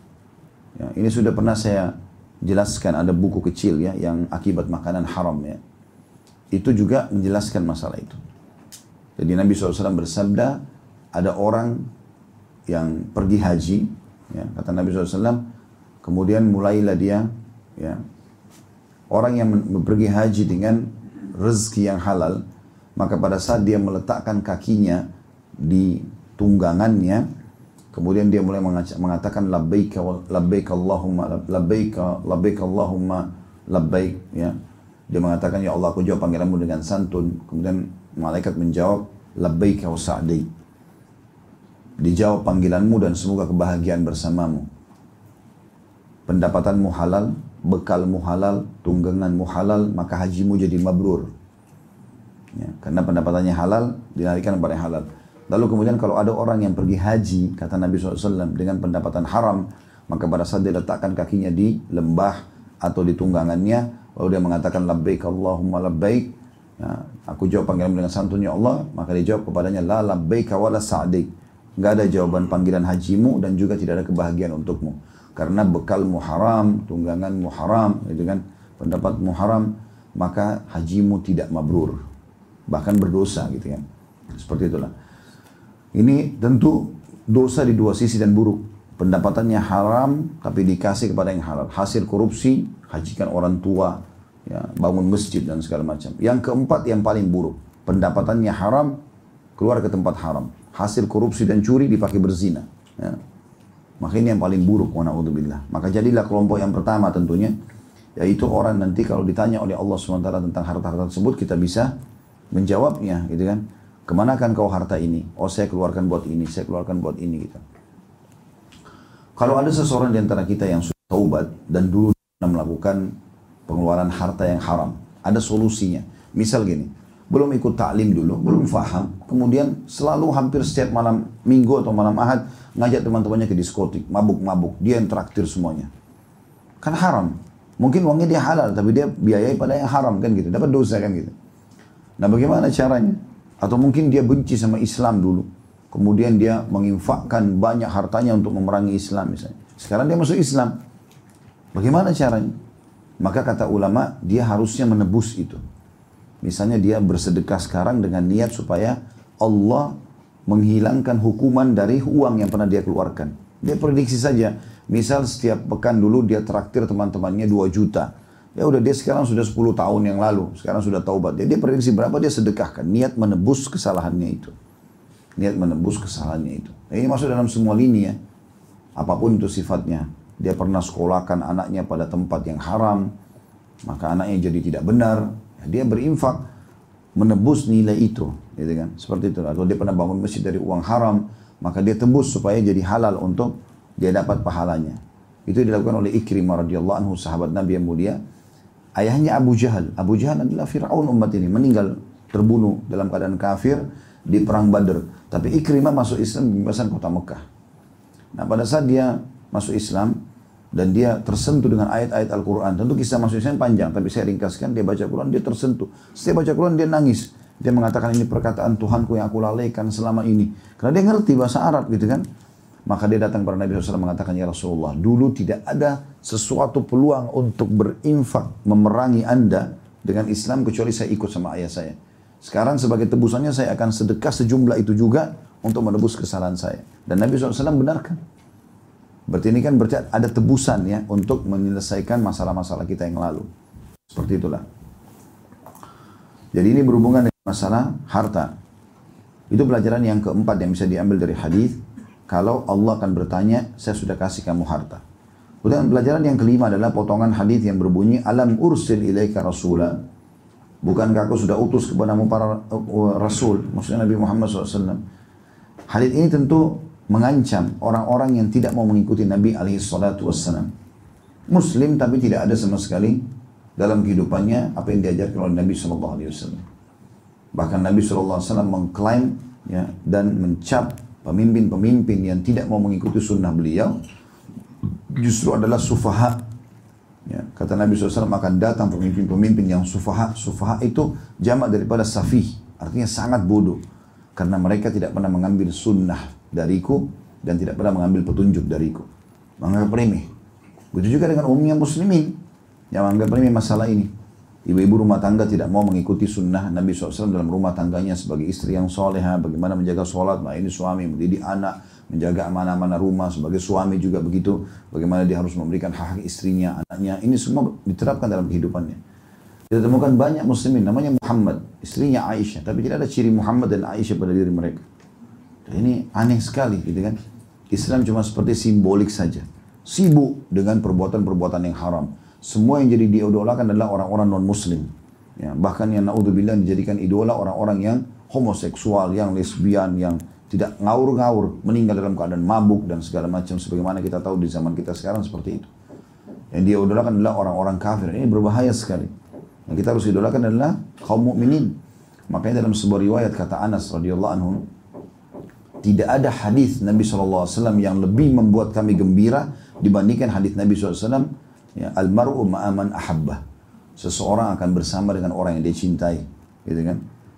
Ya, ini sudah pernah saya jelaskan, ada buku kecil ya, yang akibat makanan haram ya. Itu juga menjelaskan masalah itu. Jadi Nabi SAW bersabda, ada orang yang pergi haji, ya, kata Nabi SAW, kemudian mulailah dia, ya, orang yang pergi haji dengan rezeki yang halal, maka pada saat dia meletakkan kakinya di tunggangannya, kemudian dia mulai mengatakan labbaik labbaik Allahumma labbaik labbaik Allahumma labbaik ya. Dia mengatakan ya Allah aku jawab panggilanmu dengan santun. Kemudian malaikat menjawab labbaik wa sa'di dijawab panggilanmu dan semoga kebahagiaan bersamamu. Pendapatanmu halal, bekalmu halal, tungganganmu halal, maka hajimu jadi mabrur. Ya, karena pendapatannya halal, dinarikan kepada halal. Lalu kemudian kalau ada orang yang pergi haji, kata Nabi SAW, dengan pendapatan haram, maka pada saat dia letakkan kakinya di lembah atau di tunggangannya, lalu dia mengatakan labbaik Allahumma labbaik, ya, aku jawab panggilan dengan santunnya Allah, maka dia jawab kepadanya la labbaik wa la sa'dik nggak ada jawaban panggilan hajimu dan juga tidak ada kebahagiaan untukmu karena bekalmu haram, tungganganmu haram, itu kan pendapatmu haram, maka hajimu tidak mabrur, bahkan berdosa gitu kan. Seperti itulah. Ini tentu dosa di dua sisi dan buruk. Pendapatannya haram tapi dikasih kepada yang halal. Hasil korupsi, hajikan orang tua, ya, bangun masjid dan segala macam. Yang keempat yang paling buruk, pendapatannya haram, keluar ke tempat haram hasil korupsi dan curi dipakai berzina. Ya. Maka ini yang paling buruk, wa. Maka jadilah kelompok yang pertama tentunya, yaitu orang nanti kalau ditanya oleh Allah SWT tentang harta-harta tersebut, kita bisa menjawabnya, gitu kan. Ke mana kan kau harta ini? Oh saya keluarkan buat ini, saya keluarkan buat ini, gitu. Kalau ada seseorang di antara kita yang sudah taubat dan dulu melakukan pengeluaran harta yang haram, ada solusinya. Misal gini, belum ikut taklim dulu, belum faham. Kemudian selalu hampir setiap malam minggu atau malam ahad ngajak teman-temannya ke diskotik, mabuk-mabuk. Dia yang traktir semuanya. Kan haram. Mungkin uangnya dia halal, tapi dia biayai pada yang haram kan gitu. Dapat dosa kan gitu. Nah bagaimana caranya? Atau mungkin dia benci sama Islam dulu. Kemudian dia menginfakkan banyak hartanya untuk memerangi Islam misalnya. Sekarang dia masuk Islam. Bagaimana caranya? Maka kata ulama, dia harusnya menebus itu. Misalnya dia bersedekah sekarang dengan niat supaya Allah menghilangkan hukuman dari uang yang pernah dia keluarkan. Dia prediksi saja. Misal setiap pekan dulu dia traktir teman-temannya 2 juta. Ya udah dia sekarang sudah 10 tahun yang lalu, sekarang sudah taubat. Dia, dia prediksi berapa dia sedekahkan, niat menebus kesalahannya itu. Niat menebus kesalahannya itu. Nah, ini masuk dalam semua lini ya. Apa pun itu sifatnya. Dia pernah sekolahkan anaknya pada tempat yang haram, maka anaknya jadi tidak benar. Ya, dia berinfak menebus nilai itu, gitu kan? Seperti itu. Atau dia pernah bangun masjid dari uang haram, maka dia tebus supaya jadi halal untuk dia dapat pahalanya. Itu dilakukan oleh Ikrimah radhiyallahu anhu sahabat Nabi yang mulia. Ayahnya Abu Jahal. Abu Jahal adalah Fir'aun umat ini. Meninggal terbunuh dalam keadaan kafir di perang Badr. Tapi Ikrimah masuk Islam di kota Mekah. Nah pada saat dia masuk Islam dan dia tersentuh dengan ayat-ayat Al-Quran. Tentu kisah masuk Islam panjang, tapi saya ringkaskan. Dia baca Quran, dia tersentuh. Setiap baca Quran dia nangis. Dia mengatakan ini perkataan Tuhanku yang aku lalaikan selama ini. Karena dia ngerti bahasa Arab gitu kan. Maka dia datang kepada Nabi SAW mengatakan, Ya Rasulullah, dulu tidak ada sesuatu peluang untuk berinfak, memerangi anda dengan Islam kecuali saya ikut sama ayah saya. Sekarang sebagai tebusannya saya akan sedekah sejumlah itu juga untuk menebus kesalahan saya. Dan Nabi SAW benarkan. Berarti ini kan berarti ada tebusan ya untuk menyelesaikan masalah-masalah kita yang lalu. Seperti itulah. Jadi ini berhubungan dengan masalah harta. Itu pelajaran yang keempat yang bisa diambil dari hadis kalau Allah akan bertanya, saya sudah kasih kamu harta. Kemudian pelajaran yang kelima adalah potongan hadis yang berbunyi, Alam ursil ilaika rasulah. Bukankah aku sudah utus kepadamu para uh, rasul, maksudnya Nabi Muhammad SAW. Hadis ini tentu mengancam orang-orang yang tidak mau mengikuti Nabi alaihi salatu wassalam. Muslim tapi tidak ada sama sekali dalam kehidupannya apa yang diajarkan oleh Nabi Shallallahu Alaihi Wasallam. Bahkan Nabi Shallallahu Alaihi Wasallam mengklaim ya, dan mencap pemimpin-pemimpin yang tidak mau mengikuti sunnah beliau justru adalah sufaha. Ya, kata Nabi SAW akan datang pemimpin-pemimpin yang sufaha. Sufaha itu jamak daripada safih, artinya sangat bodoh. Karena mereka tidak pernah mengambil sunnah dariku dan tidak pernah mengambil petunjuk dariku. Menganggap remeh. Begitu juga dengan umumnya muslimin yang menganggap remeh masalah ini. Ibu-ibu rumah tangga tidak mau mengikuti sunnah Nabi SAW dalam rumah tangganya sebagai istri yang soleha, bagaimana menjaga sholat, nah ini suami, mendidik anak, menjaga amanah-amanah rumah, sebagai suami juga begitu, bagaimana dia harus memberikan hak, -hak istrinya, anaknya, ini semua diterapkan dalam kehidupannya. Kita temukan banyak muslimin, namanya Muhammad, istrinya Aisyah, tapi tidak ada ciri Muhammad dan Aisyah pada diri mereka. Ini aneh sekali gitu kan. Islam cuma seperti simbolik saja. Sibuk dengan perbuatan-perbuatan yang haram semua yang jadi diidolakan adalah orang-orang non-muslim. Ya, bahkan yang naudzubillah dijadikan idola orang-orang yang homoseksual, yang lesbian, yang tidak ngaur-ngaur, meninggal dalam keadaan mabuk dan segala macam sebagaimana kita tahu di zaman kita sekarang seperti itu. Yang diidolakan adalah orang-orang kafir. Ini berbahaya sekali. Yang kita harus idolakan adalah kaum mukminin. Makanya dalam sebuah riwayat kata Anas radhiyallahu anhu, tidak ada hadis Nabi SAW yang lebih membuat kami gembira dibandingkan hadis Nabi SAW Ya, almaru ma'aman ahabba. Seseorang akan bersama dengan orang yang dia cintai. Gitu kan?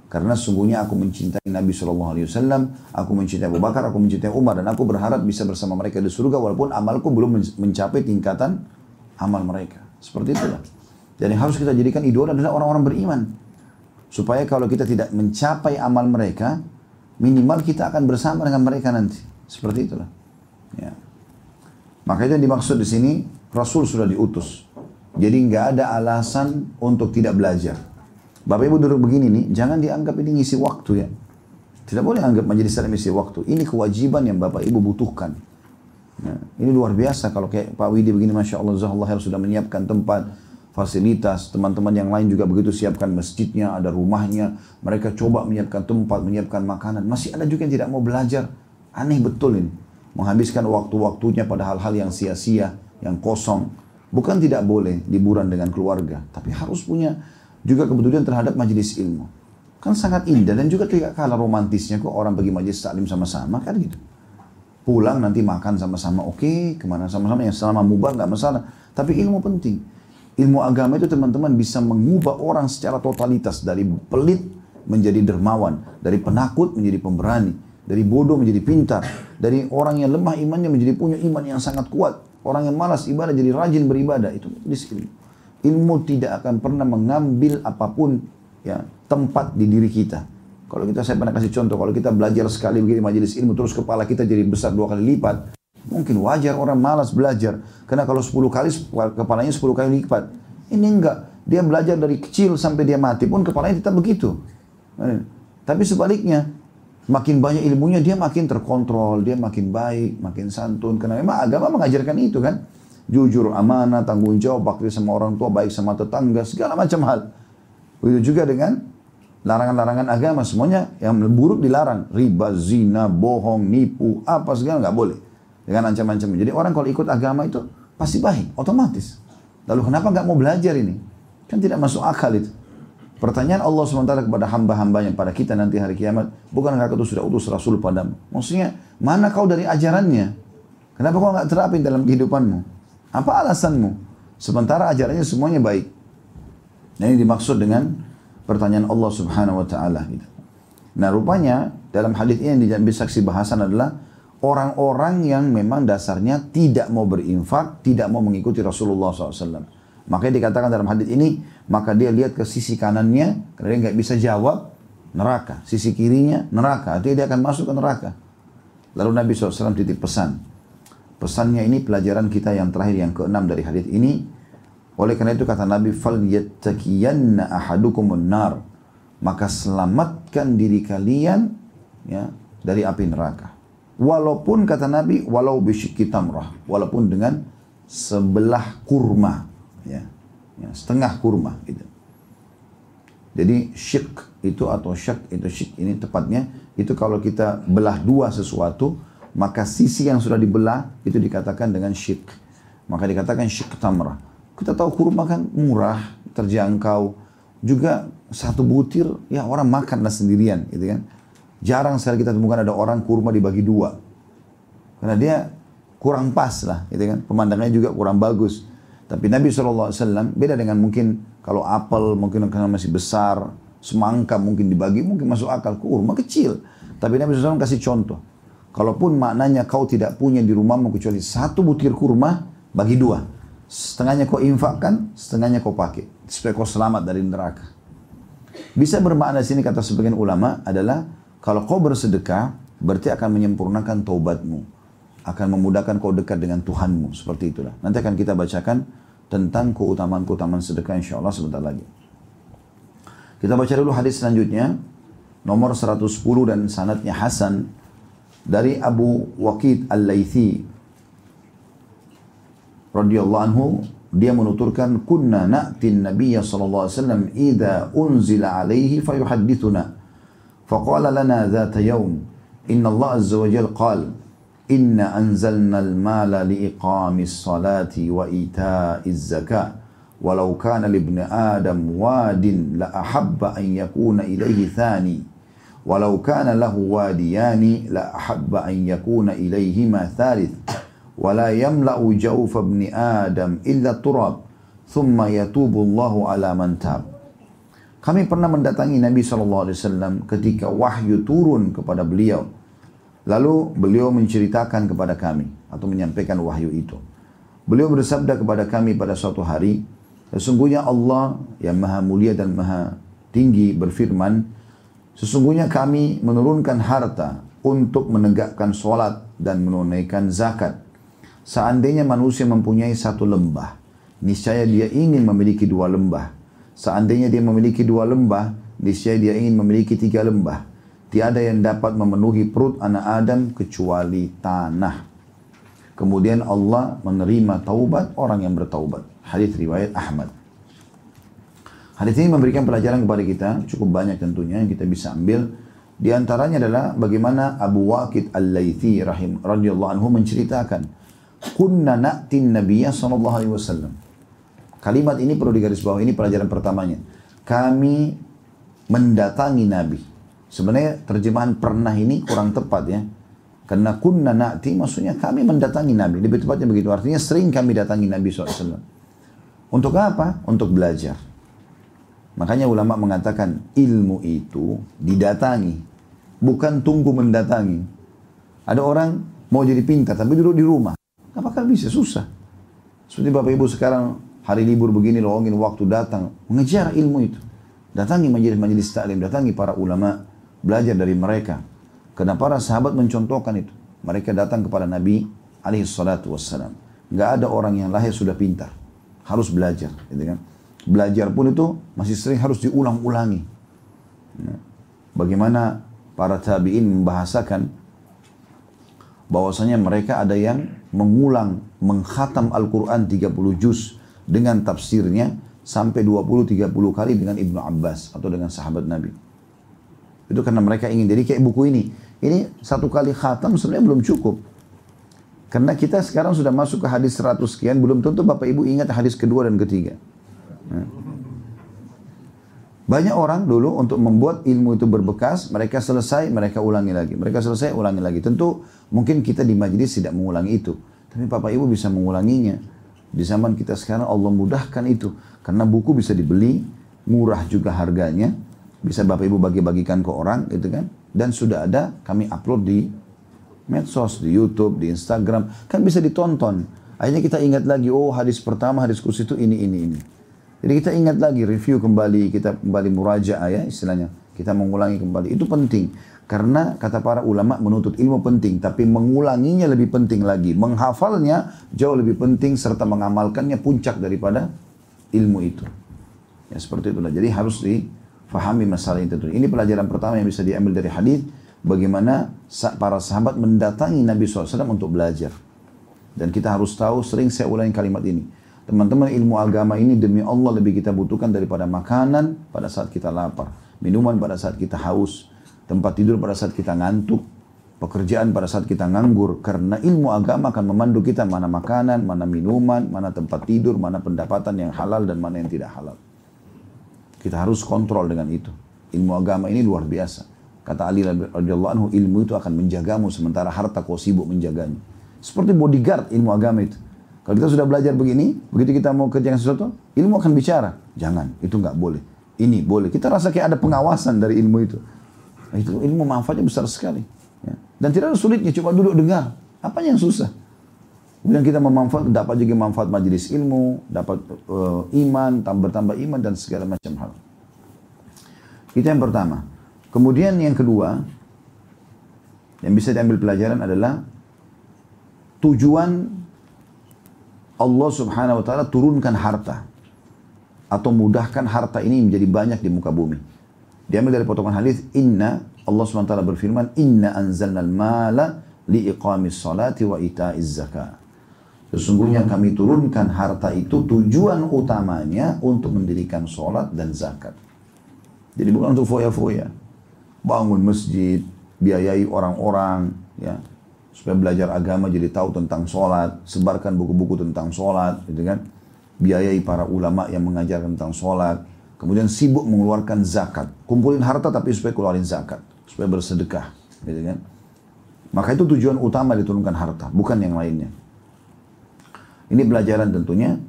Karena sungguhnya aku mencintai Nabi Shallallahu Alaihi Wasallam, aku mencintai Abu Bakar, aku mencintai Umar, dan aku berharap bisa bersama mereka di surga walaupun amalku belum mencapai tingkatan amal mereka. Seperti itulah. Yang harus kita jadikan idola adalah orang-orang beriman. Supaya kalau kita tidak mencapai amal mereka, minimal kita akan bersama dengan mereka nanti. Seperti itulah. Ya. Yang dimaksud di sini Rasul sudah diutus. Jadi nggak ada alasan untuk tidak belajar. Bapak Ibu duduk begini nih, jangan dianggap ini ngisi waktu ya. Tidak boleh anggap majelis salam ngisi waktu. Ini kewajiban yang Bapak Ibu butuhkan. Nah, ini luar biasa kalau kayak Pak Widi begini, Masya Allah, Zahullah sudah menyiapkan tempat, fasilitas, teman-teman yang lain juga begitu siapkan masjidnya, ada rumahnya, mereka coba menyiapkan tempat, menyiapkan makanan. Masih ada juga yang tidak mau belajar. Aneh betul ini. Menghabiskan waktu-waktunya pada hal-hal yang sia-sia yang kosong. Bukan tidak boleh liburan dengan keluarga, tapi harus punya juga kebetulan terhadap majelis ilmu. Kan sangat indah dan juga tidak kalah romantisnya kok orang pergi majelis taklim sama-sama kan gitu. Pulang nanti makan sama-sama oke, okay, ke mana sama-sama yang selama mubah nggak masalah. Tapi ilmu penting. Ilmu agama itu teman-teman bisa mengubah orang secara totalitas dari pelit menjadi dermawan, dari penakut menjadi pemberani, dari bodoh menjadi pintar, dari orang yang lemah imannya menjadi punya iman yang sangat kuat. Orang yang malas ibadah jadi rajin beribadah itu majelis ilmu. Ilmu tidak akan pernah mengambil apa pun ya tempat di diri kita. Kalau kita saya pernah kasih contoh, kalau kita belajar sekali begini majelis ilmu terus kepala kita jadi besar dua kali lipat, Mungkin wajar orang malas belajar. Karena kalau 10 kali, kepalanya 10 kali lipat. Ini enggak. Dia belajar dari kecil sampai dia mati pun kepalanya tetap begitu. Eh, tapi sebaliknya, makin banyak ilmunya dia makin terkontrol, dia makin baik, makin santun. Karena memang agama mengajarkan itu kan. Jujur, amanah, tanggung jawab, bakti sama orang tua, baik sama tetangga, segala macam hal. Begitu juga dengan larangan-larangan agama semuanya yang buruk dilarang riba zina bohong nipu apa segala nggak boleh dengan ancam-ancam jadi orang kalau ikut agama itu pasti baik otomatis. Lalu kenapa nggak mau belajar ini? Kan tidak masuk akal itu. Pertanyaan Allah sementara kepada hamba-hambanya pada kita nanti hari kiamat bukan engkau sudah utus rasul padamu. Maksudnya mana kau dari ajarannya? Kenapa kau nggak terapin dalam kehidupanmu? Apa alasanmu? Sementara ajarannya semuanya baik. Nah ini dimaksud dengan pertanyaan Allah Subhanahu wa taala. Nah, rupanya dalam hadis ini yang bisa saksi bahasan adalah orang-orang yang memang dasarnya tidak mau berinfak, tidak mau mengikuti Rasulullah SAW. Makanya dikatakan dalam hadis ini, maka dia lihat ke sisi kanannya, karena dia nggak bisa jawab, neraka. Sisi kirinya, neraka. Artinya dia akan masuk ke neraka. Lalu Nabi SAW titip pesan. Pesannya ini pelajaran kita yang terakhir, yang keenam dari hadis ini, oleh karena itu kata Nabi, fal yattakiyanna ahadukumun nar. Maka selamatkan diri kalian ya dari api neraka. Walaupun kata Nabi, walau bisyikki tamrah, walaupun dengan sebelah kurma, ya, ya setengah kurma gitu. Jadi syik itu atau syak itu syik ini tepatnya itu kalau kita belah dua sesuatu maka sisi yang sudah dibelah itu dikatakan dengan syik. Maka dikatakan syik tamrah. Kita tahu kurma kan murah, terjangkau. Juga satu butir, ya orang makan lah sendirian gitu kan. Jarang sekali kita temukan ada orang kurma dibagi dua. Karena dia kurang pas lah gitu kan. Pemandangannya juga kurang bagus. Tapi Nabi SAW beda dengan mungkin kalau apel mungkin karena masih besar, semangka mungkin dibagi, mungkin masuk akal. Kurma kecil. Tapi Nabi SAW kasih contoh. Kalaupun maknanya kau tidak punya di rumahmu kecuali satu butir kurma, bagi dua. Setengahnya kau infakkan, setengahnya kau pakai. Supaya kau selamat dari neraka. Bisa bermakna sini kata sebagian ulama adalah kalau kau bersedekah berarti akan menyempurnakan taubatmu. Akan memudahkan kau dekat dengan Tuhanmu. Seperti itulah. Nanti akan kita bacakan tentang keutamaan-keutamaan sedekah insya Allah sebentar lagi. Kita baca dulu hadis selanjutnya. Nomor 110 dan sanatnya Hasan dari Abu Waqid Al-Laythi radhiyallahu anhu dia menuturkan kunna na'tin nabiyya sallallahu alaihi wasallam unzila alaihi fayuhaddithuna فقال لنا ذات يوم إن الله عز وجل قال إن أنزلنا المال لإقام الصلاة وإيتاء الزكاة. ولو كان لابن آدم واد لأحب أن يكون إليه ثاني. ولو كان له واديان لأحب أن يكون إليهما ثالث. ولا يملأ جوف ابن آدم إلا التراب. ثم يتوب الله على من تاب. Kami pernah mendatangi Nabi SAW ketika wahyu turun kepada beliau. Lalu beliau menceritakan kepada kami atau menyampaikan wahyu itu. Beliau bersabda kepada kami pada suatu hari, Sesungguhnya Allah yang maha mulia dan maha tinggi berfirman, Sesungguhnya kami menurunkan harta untuk menegakkan sholat dan menunaikan zakat Seandainya manusia mempunyai satu lembah, niscaya dia ingin memiliki dua lembah. Seandainya dia memiliki dua lembah, niscaya dia ingin memiliki tiga lembah. Tiada yang dapat memenuhi perut anak Adam kecuali tanah. Kemudian Allah menerima taubat orang yang bertaubat. Hadis riwayat Ahmad. Hadis ini memberikan pelajaran kepada kita cukup banyak tentunya yang kita bisa ambil. Di antaranya adalah bagaimana Abu Waqid Al-Laythi rahim radhiyallahu anhu menceritakan kunna na'tin nabiyya sallallahu alaihi wasallam. Kalimat ini perlu digarisbawahi ini pelajaran pertamanya. Kami mendatangi Nabi. Sebenarnya terjemahan pernah ini kurang tepat ya. Karena kunna na'ti maksudnya kami mendatangi Nabi. Lebih tepatnya begitu. Artinya sering kami datangi Nabi SAW. Untuk apa? Untuk belajar. Makanya ulama mengatakan ilmu itu didatangi. Bukan tunggu mendatangi. Ada orang mau jadi pintar tapi duduk di rumah. Apakah bisa? Susah. Seperti Bapak Ibu sekarang hari libur begini lowongin waktu datang. Mengejar ilmu itu. Datangi majelis-majelis taklim, datangi para ulama, belajar dari mereka. Karena para sahabat mencontohkan itu. Mereka datang kepada Nabi alaihi salatu wassalam. Nggak ada orang yang lahir sudah pintar. Harus belajar. Gitu kan. Belajar pun itu masih sering harus diulang-ulangi. Ya. Bagaimana para tabi'in membahasakan bahwasanya mereka ada yang mengulang, menghatam Al-Quran 30 juz dengan tafsirnya sampai 20-30 kali dengan Ibnu Abbas atau dengan sahabat Nabi. Itu karena mereka ingin. Jadi kayak buku ini. Ini satu kali khatam sebenarnya belum cukup. Karena kita sekarang sudah masuk ke hadis 100 sekian, belum tentu Bapak Ibu ingat hadis kedua dan ketiga. Nah. Banyak orang dulu untuk membuat ilmu itu berbekas, mereka selesai, mereka ulangi lagi. Mereka selesai, ulangi lagi. Tentu mungkin kita di majlis tidak mengulangi itu. Tapi Bapak Ibu bisa mengulanginya. Di zaman kita sekarang Allah mudahkan itu. Karena buku bisa dibeli, murah juga harganya. Bisa Bapak Ibu bagi-bagikan ke orang gitu kan. Dan sudah ada kami upload di medsos, di Youtube, di Instagram. Kan bisa ditonton. Akhirnya kita ingat lagi, oh hadis pertama, hadis kursi itu ini, ini, ini. Jadi kita ingat lagi, review kembali, kita kembali murajaah ya istilahnya. Kita mengulangi kembali. Itu penting. Karena kata para ulama menuntut ilmu penting, tapi mengulanginya lebih penting lagi. Menghafalnya jauh lebih penting serta mengamalkannya puncak daripada ilmu itu. Ya seperti itulah. Jadi harus difahami masalah itu. Ini pelajaran pertama yang bisa diambil dari hadis bagaimana para sahabat mendatangi Nabi SAW untuk belajar. Dan kita harus tahu, sering saya ulangi kalimat ini Teman-teman ilmu agama ini demi Allah lebih kita butuhkan daripada makanan pada saat kita lapar. Minuman pada saat kita haus. Tempat tidur pada saat kita ngantuk. Pekerjaan pada saat kita nganggur. Karena ilmu agama akan memandu kita mana makanan, mana minuman, mana tempat tidur, mana pendapatan yang halal dan mana yang tidak halal. Kita harus kontrol dengan itu. Ilmu agama ini luar biasa. Kata Ali radhiyallahu anhu, ilmu itu akan menjagamu sementara harta kau sibuk menjaganya. Seperti bodyguard ilmu agama itu. Kalau kita sudah belajar begini, begitu kita mau kerjakan sesuatu, ilmu akan bicara. Jangan, itu nggak boleh. Ini boleh. Kita rasa kayak ada pengawasan dari ilmu itu. Itu ilmu manfaatnya besar sekali. Ya. Dan tidak ada sulitnya, cuma duduk dengar. Apa yang susah? Kemudian kita memanfaat, dapat juga manfaat majelis ilmu, dapat uh, iman, bertambah iman dan segala macam hal. Itu yang pertama. Kemudian yang kedua, yang bisa diambil pelajaran adalah tujuan Allah subhanahu wa ta'ala turunkan harta. Atau mudahkan harta ini menjadi banyak di muka bumi. Diambil dari potongan hadis Inna Allah ta'ala berfirman Inna anzalna al-mala liiqamis salati wa ita'iz zakah. Sesungguhnya kami turunkan harta itu tujuan utamanya untuk mendirikan sholat dan zakat. Jadi bukan untuk foya-foya. Bangun masjid, biayai orang-orang, ya supaya belajar agama jadi tahu tentang sholat, sebarkan buku-buku tentang sholat, gitu kan. Biayai para ulama yang mengajarkan tentang sholat, kemudian sibuk mengeluarkan zakat, kumpulin harta tapi supaya keluarin zakat, supaya bersedekah, gitu kan. Maka itu tujuan utama diturunkan harta, bukan yang lainnya. Ini pelajaran tentunya.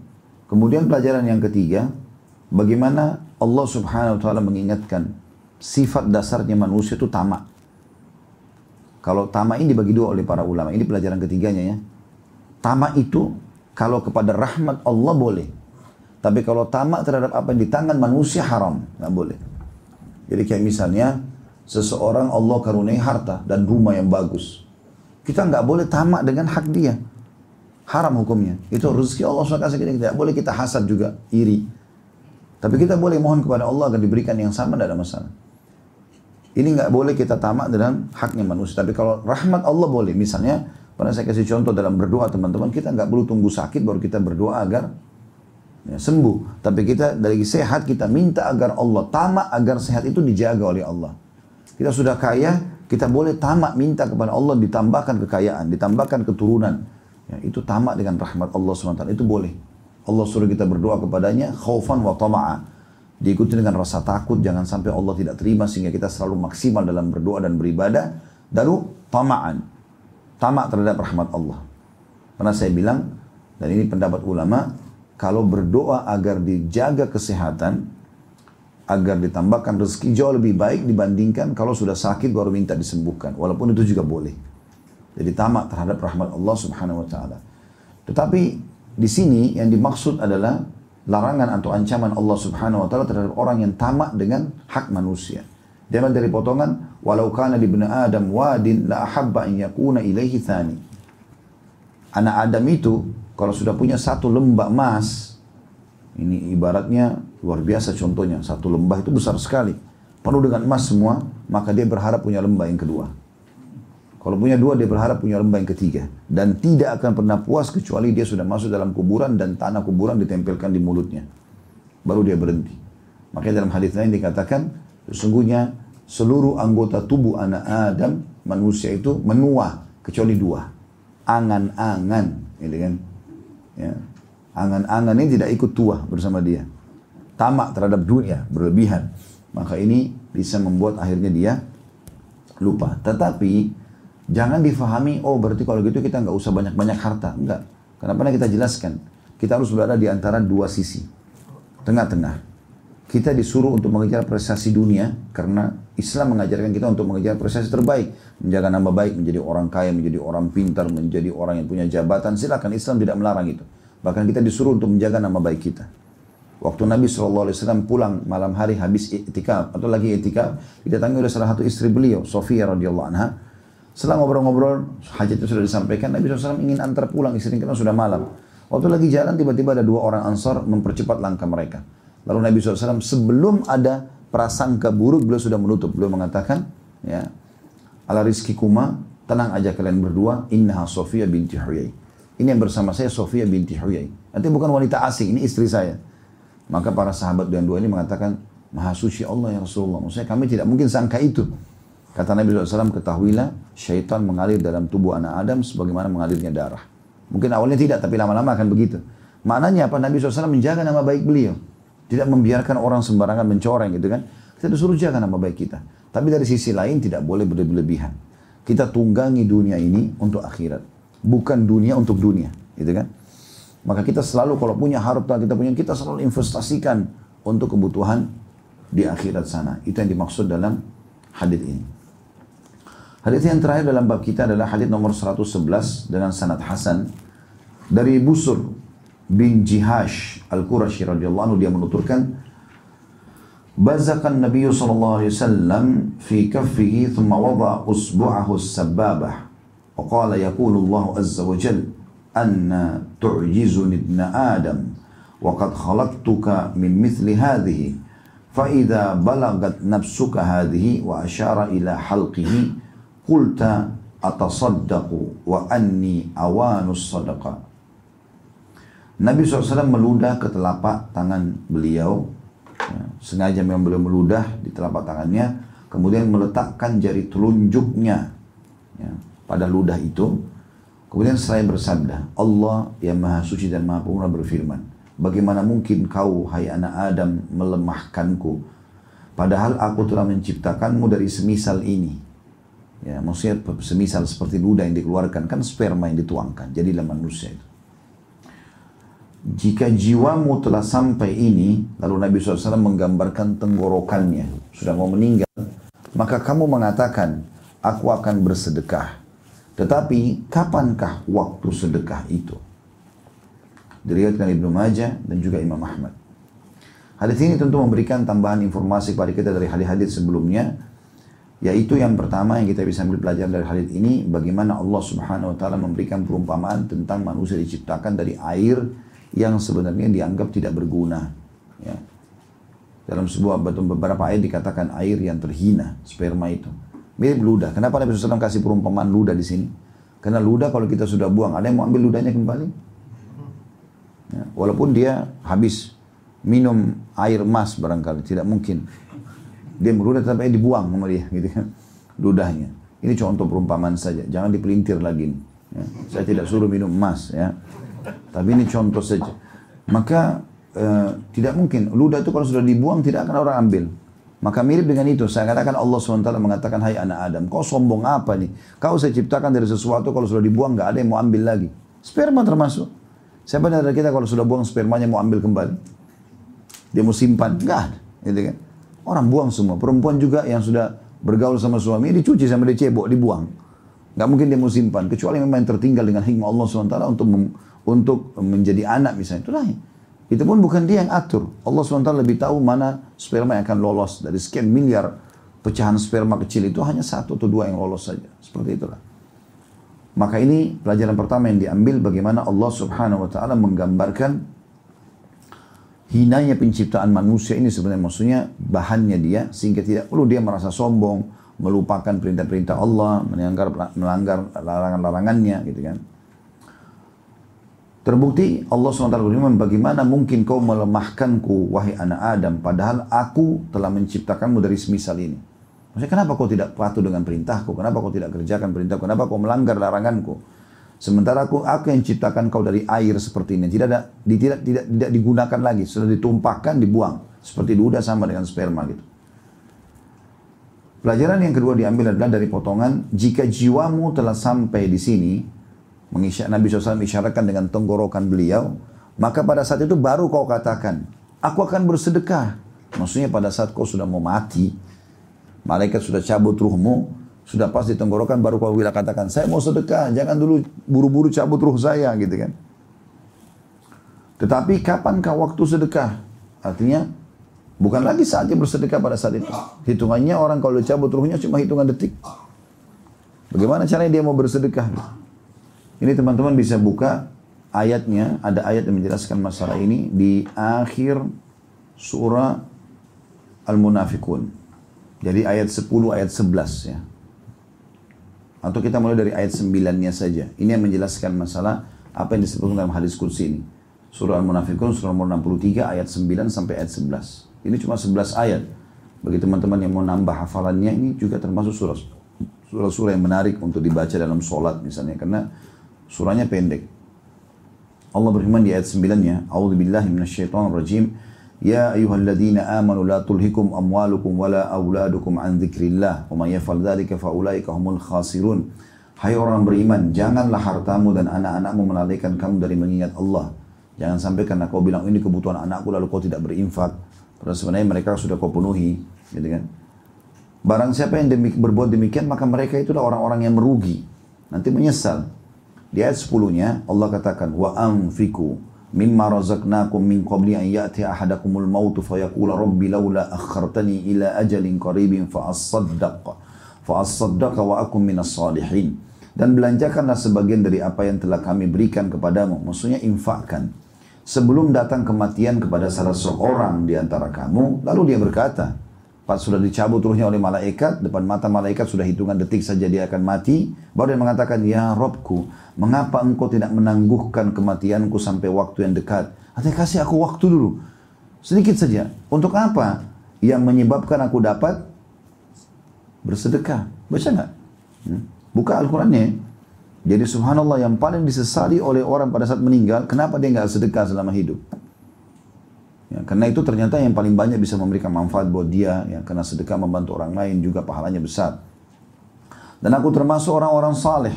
Kemudian pelajaran yang ketiga, bagaimana Allah subhanahu wa ta'ala mengingatkan sifat dasarnya manusia itu tamak. Kalau tamak ini dibagi dua oleh para ulama. Ini pelajaran ketiganya ya. Tamak itu kalau kepada rahmat Allah boleh. Tapi kalau tamak terhadap apa yang di tangan manusia haram. Nggak boleh. Jadi kayak misalnya seseorang Allah karuniai harta dan rumah yang bagus. Kita nggak boleh tamak dengan hak dia. Haram hukumnya. Itu rezeki Allah SWT kita tidak boleh kita hasad juga, iri. Tapi kita boleh mohon kepada Allah agar diberikan yang sama, tidak ada masalah. Ini nggak boleh kita tamak dengan haknya manusia. Tapi kalau rahmat Allah boleh. Misalnya, pernah saya kasih contoh dalam berdoa teman-teman, kita nggak perlu tunggu sakit baru kita berdoa agar ya, sembuh. Tapi kita dari sehat kita minta agar Allah tamak agar sehat itu dijaga oleh Allah. Kita sudah kaya, kita boleh tamak minta kepada Allah ditambahkan kekayaan, ditambahkan keturunan. Ya, itu tamak dengan rahmat Allah SWT. Itu boleh. Allah suruh kita berdoa kepadanya khaufan wa tama'a diikuti dengan rasa takut jangan sampai Allah tidak terima sehingga kita selalu maksimal dalam berdoa dan beribadah lalu tamaan tamak terhadap rahmat Allah karena saya bilang dan ini pendapat ulama kalau berdoa agar dijaga kesehatan agar ditambahkan rezeki jauh lebih baik dibandingkan kalau sudah sakit baru minta disembuhkan walaupun itu juga boleh jadi tamak terhadap rahmat Allah subhanahu wa ta'ala tetapi di sini yang dimaksud adalah larangan atau ancaman Allah Subhanahu wa taala terhadap orang yang tamak dengan hak manusia. Dia dari potongan walau kana di bani Adam wadin la ahabba an yakuna ilaihi thani. anak Adam itu kalau sudah punya satu lembah emas, ini ibaratnya luar biasa contohnya, satu lembah itu besar sekali, penuh dengan emas semua, maka dia berharap punya lembah yang kedua. Kalau punya dua, dia berharap punya lembah yang ketiga. Dan tidak akan pernah puas kecuali dia sudah masuk dalam kuburan dan tanah kuburan ditempelkan di mulutnya. Baru dia berhenti. Makanya dalam hadis lain dikatakan, sesungguhnya seluruh anggota tubuh anak Adam, manusia itu menua, kecuali dua. Angan-angan, gitu kan. Ya. Angan-angan ini tidak ikut tua bersama dia. Tamak terhadap dunia, berlebihan. Maka ini bisa membuat akhirnya dia lupa. Tetapi Jangan difahami, oh berarti kalau gitu kita nggak usah banyak-banyak harta. Enggak. Kenapa kita jelaskan? Kita harus berada di antara dua sisi. Tengah-tengah. Kita disuruh untuk mengejar prestasi dunia karena Islam mengajarkan kita untuk mengejar prestasi terbaik. Menjaga nama baik, menjadi orang kaya, menjadi orang pintar, menjadi orang yang punya jabatan. Silakan Islam tidak melarang itu. Bahkan kita disuruh untuk menjaga nama baik kita. Waktu Nabi SAW pulang malam hari habis etikaf atau lagi etikaf, didatangi oleh salah satu istri beliau, Sofia radhiyallahu anha, setelah ngobrol-ngobrol, hajat itu sudah disampaikan, Nabi SAW ingin antar pulang istri karena sudah malam. Waktu lagi jalan, tiba-tiba ada dua orang ansar mempercepat langkah mereka. Lalu Nabi SAW sebelum ada prasangka buruk, beliau sudah menutup. Beliau mengatakan, ya, ala rizki kuma, tenang aja kalian berdua, innaha Sofia binti Huyai. Ini yang bersama saya Sofia binti Huyai. Nanti bukan wanita asing, ini istri saya. Maka para sahabat dan dua ini mengatakan, Maha suci Allah ya Rasulullah. Maksudnya kami tidak mungkin sangka itu. Kata Nabi SAW, ketahuilah syaitan mengalir dalam tubuh anak Adam sebagaimana mengalirnya darah. Mungkin awalnya tidak, tapi lama-lama akan begitu. Maknanya apa? Nabi SAW menjaga nama baik beliau. Tidak membiarkan orang sembarangan mencoreng gitu kan. Kita disuruh jaga nama baik kita. Tapi dari sisi lain tidak boleh berlebihan. Kita tunggangi dunia ini untuk akhirat. Bukan dunia untuk dunia. Gitu kan. Maka kita selalu kalau punya harta kita punya, kita selalu investasikan untuk kebutuhan di akhirat sana. Itu yang dimaksud dalam hadis ini. Hadis yang terakhir dalam bab kita adalah hadis nomor 111 dengan sanad hasan dari Busur bin Jihash Al-Qurashi radhiyallahu anhu dia menuturkan Bazakan Nabi sallallahu alaihi wasallam fi kaffihi thumma wada usbu'ahu as-sabbabah wa qala yaqulu Allah azza wa jalla anna tu'jizuni ibn Adam wa qad khalaqtuka min mithli hadhihi fa idza balagat nafsuka hadhihi wa ashara ila halqihi Qulta atasaddaqu wa anni awanus sadaqa. Nabi SAW meludah ke telapak tangan beliau. Ya, sengaja memang beliau meludah di telapak tangannya. Kemudian meletakkan jari telunjuknya ya, pada ludah itu. Kemudian saya bersabda, Allah yang maha suci dan maha pemurah berfirman, Bagaimana mungkin kau, hai anak Adam, melemahkanku? Padahal aku telah menciptakanmu dari semisal ini. Ya, maksudnya semisal seperti ludah yang dikeluarkan kan sperma yang dituangkan. Jadilah manusia itu. Jika jiwamu telah sampai ini, lalu Nabi SAW menggambarkan tenggorokannya, sudah mau meninggal, maka kamu mengatakan, aku akan bersedekah. Tetapi, kapankah waktu sedekah itu? Diriwayatkan Ibnu Majah dan juga Imam Ahmad. Hadis ini tentu memberikan tambahan informasi kepada kita dari hadis-hadis sebelumnya yaitu yang pertama yang kita bisa ambil pelajaran dari hadis ini bagaimana Allah Subhanahu wa taala memberikan perumpamaan tentang manusia diciptakan dari air yang sebenarnya dianggap tidak berguna ya. Dalam sebuah beberapa ayat dikatakan air yang terhina, sperma itu. Mirip ludah. Kenapa Nabi SAW kasih perumpamaan ludah di sini? Karena ludah kalau kita sudah buang, ada yang mau ambil ludahnya kembali? Ya, walaupun dia habis minum air emas barangkali, tidak mungkin. Dia meludah tapi dibuang sama dia gitu kan. Ludahnya. Ini contoh perumpamaan saja. Jangan dipelintir lagi. Ya. Saya tidak suruh minum emas ya. Tapi ini contoh saja. Maka eh, tidak mungkin. Ludah itu kalau sudah dibuang tidak akan orang ambil. Maka mirip dengan itu. Saya katakan Allah SWT mengatakan, Hai anak Adam, kau sombong apa nih? Kau saya ciptakan dari sesuatu kalau sudah dibuang nggak ada yang mau ambil lagi. Sperma termasuk. Siapa dari kita kalau sudah buang spermanya mau ambil kembali? Dia mau simpan? Nggak ada. Gitu kan? Orang buang semua. Perempuan juga yang sudah bergaul sama suami, dicuci sama dia cebok, dibuang. Gak mungkin dia mau simpan. Kecuali memang yang tertinggal dengan hikmah Allah SWT untuk untuk menjadi anak misalnya. Itu lain. Itu pun bukan dia yang atur. Allah SWT lebih tahu mana sperma yang akan lolos. Dari sekian miliar pecahan sperma kecil itu hanya satu atau dua yang lolos saja. Seperti itulah. Maka ini pelajaran pertama yang diambil bagaimana Allah subhanahu wa ta'ala menggambarkan hinanya penciptaan manusia ini sebenarnya maksudnya bahannya dia sehingga tidak perlu dia merasa sombong, melupakan perintah-perintah Allah, melanggar melanggar larangan-larangannya gitu kan. Terbukti Allah SWT berfirman, bagaimana mungkin kau melemahkanku, wahai anak Adam, padahal aku telah menciptakanmu dari semisal ini. Maksudnya kenapa kau tidak patuh dengan perintahku? Kenapa kau tidak kerjakan perintahku? Kenapa kau melanggar laranganku? Sementara aku, aku yang ciptakan kau dari air seperti ini. Tidak ada, tidak, tidak, tidak digunakan lagi. Sudah ditumpahkan, dibuang. Seperti duda sama dengan sperma gitu. Pelajaran yang kedua diambil adalah dari potongan, jika jiwamu telah sampai di sini, mengisyak Nabi SAW isyaratkan dengan tenggorokan beliau, maka pada saat itu baru kau katakan, aku akan bersedekah. Maksudnya pada saat kau sudah mau mati, Malaikat sudah cabut ruhmu, sudah pas di tenggorokan baru kau bila katakan, saya mau sedekah, jangan dulu buru-buru cabut ruh saya gitu kan. Tetapi kapankah waktu sedekah? Artinya bukan lagi saatnya bersedekah pada saat itu. Hitungannya orang kalau cabut ruhnya cuma hitungan detik. Bagaimana caranya dia mau bersedekah? Ini teman-teman bisa buka ayatnya, ada ayat yang menjelaskan masalah ini di akhir surah Al-Munafikun. Jadi ayat 10, ayat 11 ya. Atau kita mulai dari ayat 9-nya saja. Ini yang menjelaskan masalah apa yang disebutkan dalam hadis kursi ini. Surah Al-Munafikun, surah nomor 63, ayat 9 sampai ayat 11. Ini cuma 11 ayat. Bagi teman-teman yang mau nambah hafalannya ini juga termasuk surah surah-surah yang menarik untuk dibaca dalam sholat misalnya karena surahnya pendek. Allah berfirman di ayat 9-nya, A'udhu billahi rajim. Ya ayyuhalladzina amanu la tulhikum amwalukum wala awladukum an zikrillah. wa may yaf'al dhalika faulaika humul khasirun. Hai orang beriman, janganlah hartamu dan anak-anakmu melalaikan kamu dari mengingat Allah. Jangan sampai karena kau bilang ini kebutuhan anakku lalu kau tidak berinfak Padahal sebenarnya mereka sudah kau penuhi, gitu kan? Barang siapa yang demik, berbuat demikian maka mereka itulah orang-orang yang merugi. Nanti menyesal. Di ayat 10-nya Allah katakan wa anfiku mimma razaqnakum min qabli an ya'ti ahadakumul maut fa yaqula rabbi laula akhartani ila ajalin qaribin fa asaddaq fa asaddaq wa akum minas salihin dan belanjakanlah sebagian dari apa yang telah kami berikan kepadamu maksudnya infakkan sebelum datang kematian kepada salah seorang di antara kamu lalu dia berkata Pas sudah dicabut ruhnya oleh malaikat, depan mata malaikat sudah hitungan detik saja dia akan mati. Baru dia mengatakan, Ya Robku, mengapa engkau tidak menangguhkan kematianku sampai waktu yang dekat? Artinya kasih aku waktu dulu. Sedikit saja. Untuk apa? Yang menyebabkan aku dapat bersedekah. Baca nggak? Hmm? Buka Al-Qurannya. Jadi subhanallah yang paling disesali oleh orang pada saat meninggal, kenapa dia nggak sedekah selama hidup? Ya, karena itu ternyata yang paling banyak bisa memberikan manfaat buat dia, ya, karena sedekah membantu orang lain juga pahalanya besar. Dan aku termasuk orang-orang saleh.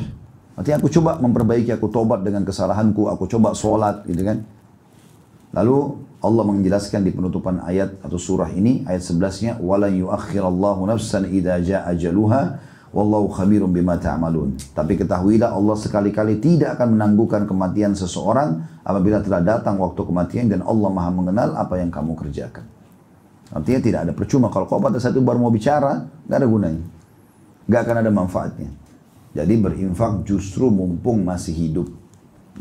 Artinya aku coba memperbaiki, aku tobat dengan kesalahanku, aku coba sholat, gitu kan. Lalu Allah menjelaskan di penutupan ayat atau surah ini, ayat 11-nya, وَلَنْ يُؤَخِّرَ اللَّهُ نَفْسًا إِذَا جَاءَ أَجَلُهَا Wallahu khabirum bima ta'malun. Tapi ketahuilah Allah sekali-kali tidak akan menangguhkan kematian seseorang apabila telah datang waktu kematian dan Allah maha mengenal apa yang kamu kerjakan. Artinya tidak ada percuma kalau kau pada satu baru mau bicara, nggak ada gunanya. Nggak akan ada manfaatnya. Jadi berinfak justru mumpung masih hidup.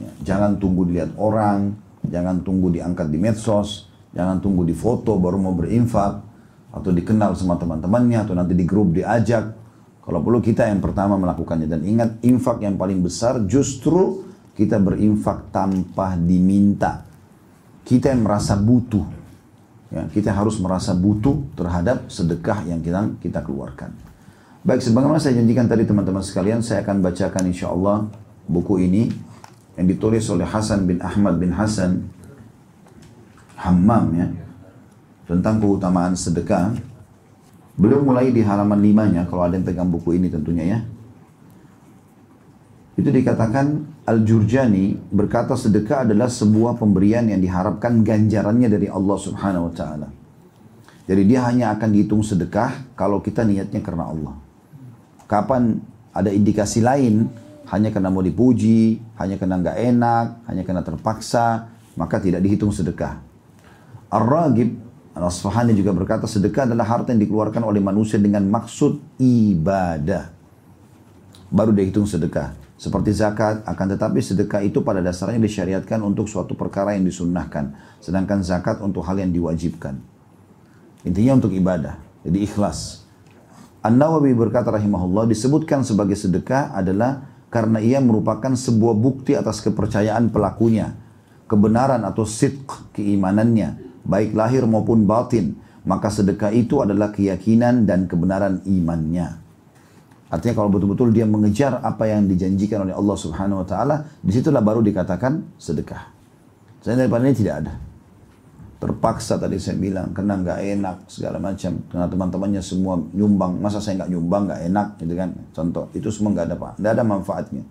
Ya, jangan tunggu dilihat orang, jangan tunggu diangkat di medsos, jangan tunggu di foto baru mau berinfak, atau dikenal sama teman-temannya, atau nanti di grup diajak, kalau perlu kita yang pertama melakukannya. Dan ingat infak yang paling besar justru kita berinfak tanpa diminta. Kita yang merasa butuh. Ya, kita harus merasa butuh terhadap sedekah yang kita, kita keluarkan. Baik, sebagaimana saya janjikan tadi teman-teman sekalian, saya akan bacakan insya Allah buku ini yang ditulis oleh Hasan bin Ahmad bin Hasan Hammam ya tentang keutamaan sedekah Belum mulai di halaman limanya, kalau ada yang pegang buku ini tentunya ya. Itu dikatakan Al-Jurjani berkata sedekah adalah sebuah pemberian yang diharapkan ganjarannya dari Allah subhanahu wa ta'ala. Jadi dia hanya akan dihitung sedekah kalau kita niatnya karena Allah. Kapan ada indikasi lain, hanya karena mau dipuji, hanya karena nggak enak, hanya karena terpaksa, maka tidak dihitung sedekah. Ar-Ragib Al-Asfahani juga berkata sedekah adalah harta yang dikeluarkan oleh manusia dengan maksud ibadah. Baru dia hitung sedekah. seperti zakat, akan tetapi sedekah itu pada dasarnya disyariatkan untuk suatu perkara yang disunnahkan, sedangkan zakat untuk hal yang diwajibkan. Intinya untuk ibadah, jadi ikhlas. An-Nawawi berkata rahimahullah disebutkan sebagai sedekah adalah karena ia merupakan sebuah bukti atas kepercayaan pelakunya, kebenaran atau sidq keimanannya, baik lahir maupun batin, maka sedekah itu adalah keyakinan dan kebenaran imannya. Artinya kalau betul-betul dia mengejar apa yang dijanjikan oleh Allah Subhanahu wa taala, di situlah baru dikatakan sedekah. Saya daripada ini tidak ada. Terpaksa tadi saya bilang, karena nggak enak segala macam. Karena teman-temannya semua nyumbang, masa saya nggak nyumbang nggak enak gitu kan? Contoh, itu semua nggak ada pak, nggak ada manfaatnya.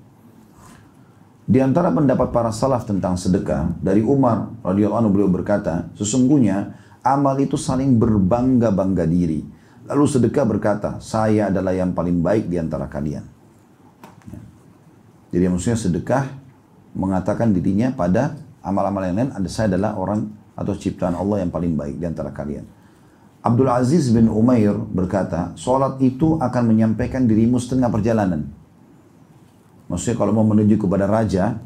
Di antara pendapat para salaf tentang sedekah, dari Umar radhiyallahu anhu beliau berkata, sesungguhnya amal itu saling berbangga-bangga diri Lalu sedekah berkata, saya adalah yang paling baik di antara kalian. Ya. Jadi maksudnya sedekah mengatakan dirinya pada amal-amal yang lain, ada saya adalah orang atau ciptaan Allah yang paling baik di antara kalian. Abdul Aziz bin Umair berkata, sholat itu akan menyampaikan dirimu setengah perjalanan. Maksudnya kalau mau menuju kepada raja,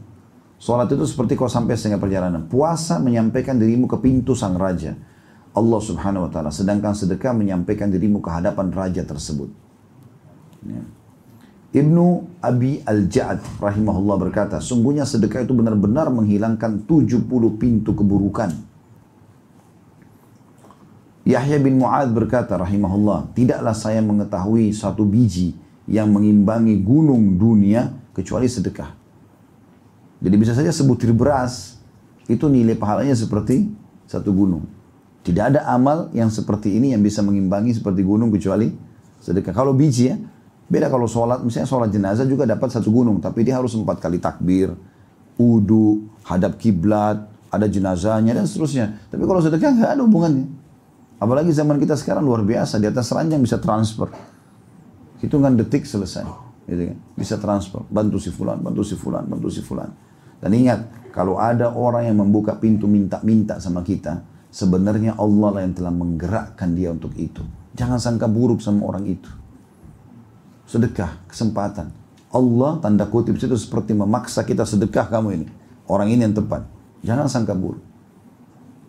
sholat itu seperti kau sampai setengah perjalanan. Puasa menyampaikan dirimu ke pintu sang raja. Allah subhanahu wa ta'ala. Sedangkan sedekah menyampaikan dirimu ke hadapan raja tersebut. Ya. Ibnu Abi Al-Ja'ad rahimahullah berkata, sungguhnya sedekah itu benar-benar menghilangkan 70 pintu keburukan. Yahya bin Mu'ad berkata rahimahullah, tidaklah saya mengetahui satu biji yang mengimbangi gunung dunia kecuali sedekah. Jadi bisa saja sebutir beras, itu nilai pahalanya seperti satu gunung. Tidak ada amal yang seperti ini yang bisa mengimbangi seperti gunung kecuali sedekah. Kalau biji ya, beda kalau sholat, misalnya sholat jenazah juga dapat satu gunung, tapi dia harus empat kali takbir, udu, hadap kiblat, ada jenazahnya dan seterusnya. Tapi kalau sedekah nggak ada hubungannya. Apalagi zaman kita sekarang luar biasa, di atas ranjang bisa transfer. Hitungan detik selesai. Gitu kan? Bisa transfer, bantu si fulan, bantu si fulan, bantu si fulan. Dan ingat, kalau ada orang yang membuka pintu minta-minta sama kita, Sebenarnya Allah lah yang telah menggerakkan dia untuk itu. Jangan sangka buruk sama orang itu. Sedekah, kesempatan. Allah tanda kutip itu seperti memaksa kita sedekah kamu ini. Orang ini yang tepat. Jangan sangka buruk.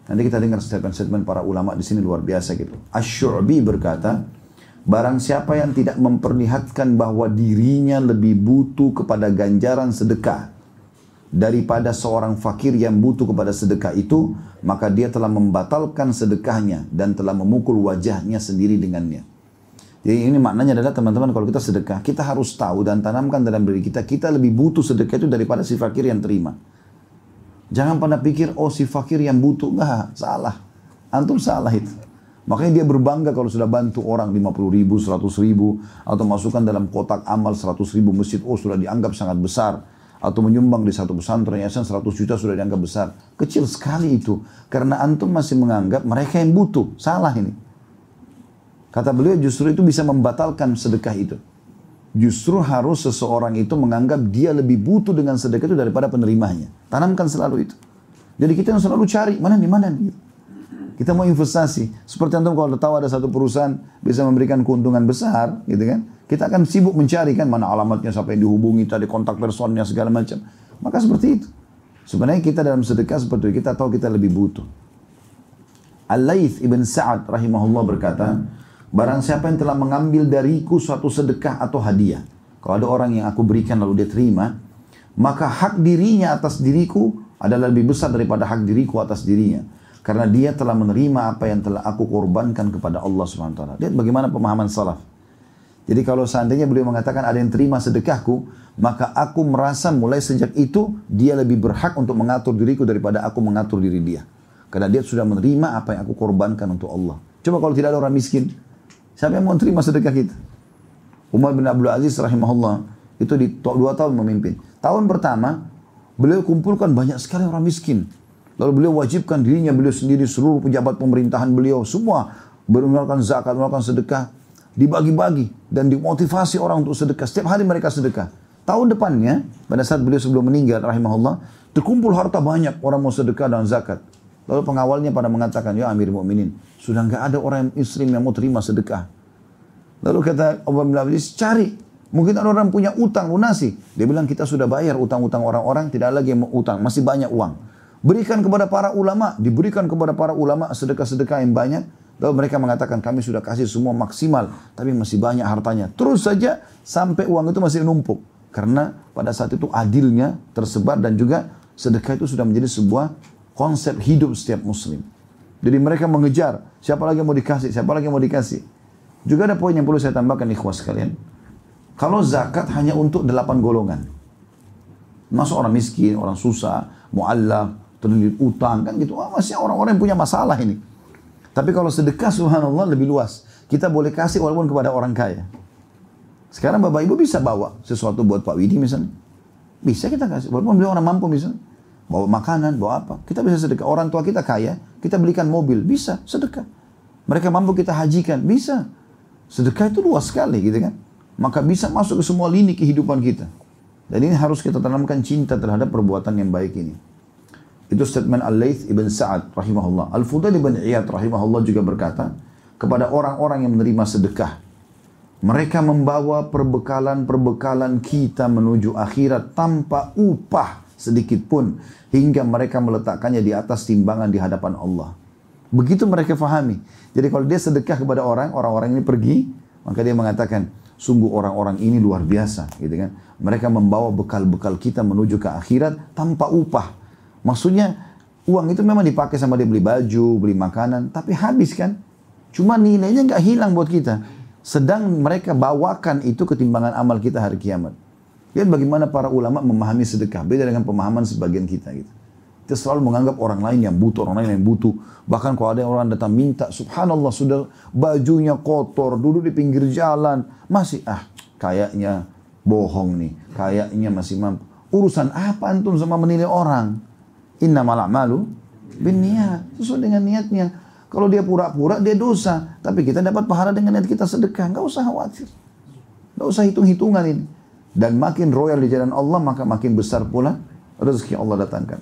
Nanti kita dengar statement-statement para ulama di sini luar biasa gitu. Ash-Syu'bi berkata, Barang siapa yang tidak memperlihatkan bahwa dirinya lebih butuh kepada ganjaran sedekah daripada seorang fakir yang butuh kepada sedekah itu, maka dia telah membatalkan sedekahnya dan telah memukul wajahnya sendiri dengannya. Jadi ini maknanya adalah teman-teman kalau kita sedekah, kita harus tahu dan tanamkan dalam diri kita, kita lebih butuh sedekah itu daripada si fakir yang terima. Jangan pernah pikir, oh si fakir yang butuh. Enggak, salah. Antum salah itu. Makanya dia berbangga kalau sudah bantu orang 50 ribu, 100 ribu, atau masukkan dalam kotak amal 100 ribu masjid, oh sudah dianggap sangat besar atau menyumbang di satu pesantren yayasan 100 juta sudah dianggap besar. Kecil sekali itu. Karena antum masih menganggap mereka yang butuh. Salah ini. Kata beliau justru itu bisa membatalkan sedekah itu. Justru harus seseorang itu menganggap dia lebih butuh dengan sedekah itu daripada penerimanya. Tanamkan selalu itu. Jadi kita yang selalu cari, mana nih, mana nih. Kita mau investasi. Seperti antum kalau tahu ada satu perusahaan bisa memberikan keuntungan besar, gitu kan kita akan sibuk mencari kan mana alamatnya sampai dihubungi tadi kontak personnya segala macam. Maka seperti itu. Sebenarnya kita dalam sedekah seperti itu, kita tahu kita lebih butuh. Al-Laith ibn Sa'ad rahimahullah berkata, Barang siapa yang telah mengambil dariku suatu sedekah atau hadiah. Kalau ada orang yang aku berikan lalu dia terima, maka hak dirinya atas diriku adalah lebih besar daripada hak diriku atas dirinya. Karena dia telah menerima apa yang telah aku korbankan kepada Allah SWT. Lihat bagaimana pemahaman salaf. Jadi kalau seandainya beliau mengatakan ada yang terima sedekahku, maka aku merasa mulai sejak itu dia lebih berhak untuk mengatur diriku daripada aku mengatur diri dia. Karena dia sudah menerima apa yang aku korbankan untuk Allah. Coba kalau tidak ada orang miskin, siapa yang mau terima sedekah kita? Umar bin Abdul Aziz rahimahullah itu di dua tahun memimpin. Tahun pertama beliau kumpulkan banyak sekali orang miskin. Lalu beliau wajibkan dirinya beliau sendiri seluruh pejabat pemerintahan beliau semua mengeluarkan zakat, mengeluarkan sedekah dibagi-bagi dan dimotivasi orang untuk sedekah. Setiap hari mereka sedekah. Tahun depannya, pada saat beliau sebelum meninggal, rahimahullah, terkumpul harta banyak orang mau sedekah dan zakat. Lalu pengawalnya pada mengatakan, ya Amir Mu'minin, sudah nggak ada orang muslim yang mau terima sedekah. Lalu kata Abu bin cari Mungkin ada orang punya utang lunasi. Dia bilang kita sudah bayar utang-utang orang-orang, tidak lagi mau utang, masih banyak uang. Berikan kepada para ulama, diberikan kepada para ulama sedekah-sedekah yang banyak. Lalu mereka mengatakan kami sudah kasih semua maksimal, tapi masih banyak hartanya. Terus saja sampai uang itu masih numpuk. Karena pada saat itu adilnya tersebar dan juga sedekah itu sudah menjadi sebuah konsep hidup setiap muslim. Jadi mereka mengejar siapa lagi yang mau dikasih, siapa lagi yang mau dikasih. Juga ada poin yang perlu saya tambahkan ikhwas sekalian. Kalau zakat hanya untuk delapan golongan. Masuk orang miskin, orang susah, mu'allaf, terlilit utang, kan gitu. Wah, masih orang-orang yang punya masalah ini. Tapi kalau sedekah subhanallah lebih luas. Kita boleh kasih walaupun kepada orang kaya. Sekarang bapak ibu bisa bawa sesuatu buat Pak Widi misalnya. Bisa kita kasih. Walaupun beliau orang mampu misalnya. Bawa makanan, bawa apa. Kita bisa sedekah. Orang tua kita kaya, kita belikan mobil. Bisa, sedekah. Mereka mampu kita hajikan. Bisa. Sedekah itu luas sekali gitu kan maka bisa masuk ke semua lini kehidupan kita. Dan ini harus kita tanamkan cinta terhadap perbuatan yang baik ini. Itu statement Al-Layth ibn Sa'ad rahimahullah. Al-Fudail ibn Iyad rahimahullah juga berkata, kepada orang-orang yang menerima sedekah, mereka membawa perbekalan-perbekalan kita menuju akhirat tanpa upah sedikit pun hingga mereka meletakkannya di atas timbangan di hadapan Allah. Begitu mereka fahami. Jadi kalau dia sedekah kepada orang, orang-orang ini pergi, maka dia mengatakan, Sungguh orang-orang ini luar biasa, gitu kan. Mereka membawa bekal-bekal kita menuju ke akhirat tanpa upah. Maksudnya uang itu memang dipakai sama dia beli baju, beli makanan, tapi habis kan. Cuma nilainya nggak hilang buat kita. Sedang mereka bawakan itu ketimbangan amal kita hari kiamat. Lihat bagaimana para ulama memahami sedekah. Beda dengan pemahaman sebagian kita gitu. Kita selalu menganggap orang lain yang butuh, orang lain yang butuh. Bahkan kalau ada orang datang minta, subhanallah sudah bajunya kotor, duduk di pinggir jalan. Masih, ah kayaknya bohong nih. Kayaknya masih mampu. Urusan apa antum sama menilai orang? Inna malah malu bin niat. Sesuai dengan niatnya. Kalau dia pura-pura, dia dosa. Tapi kita dapat pahala dengan niat kita sedekah. Gak usah khawatir. Gak usah hitung-hitungan ini. Dan makin royal di jalan Allah, maka makin besar pula rezeki Allah datangkan.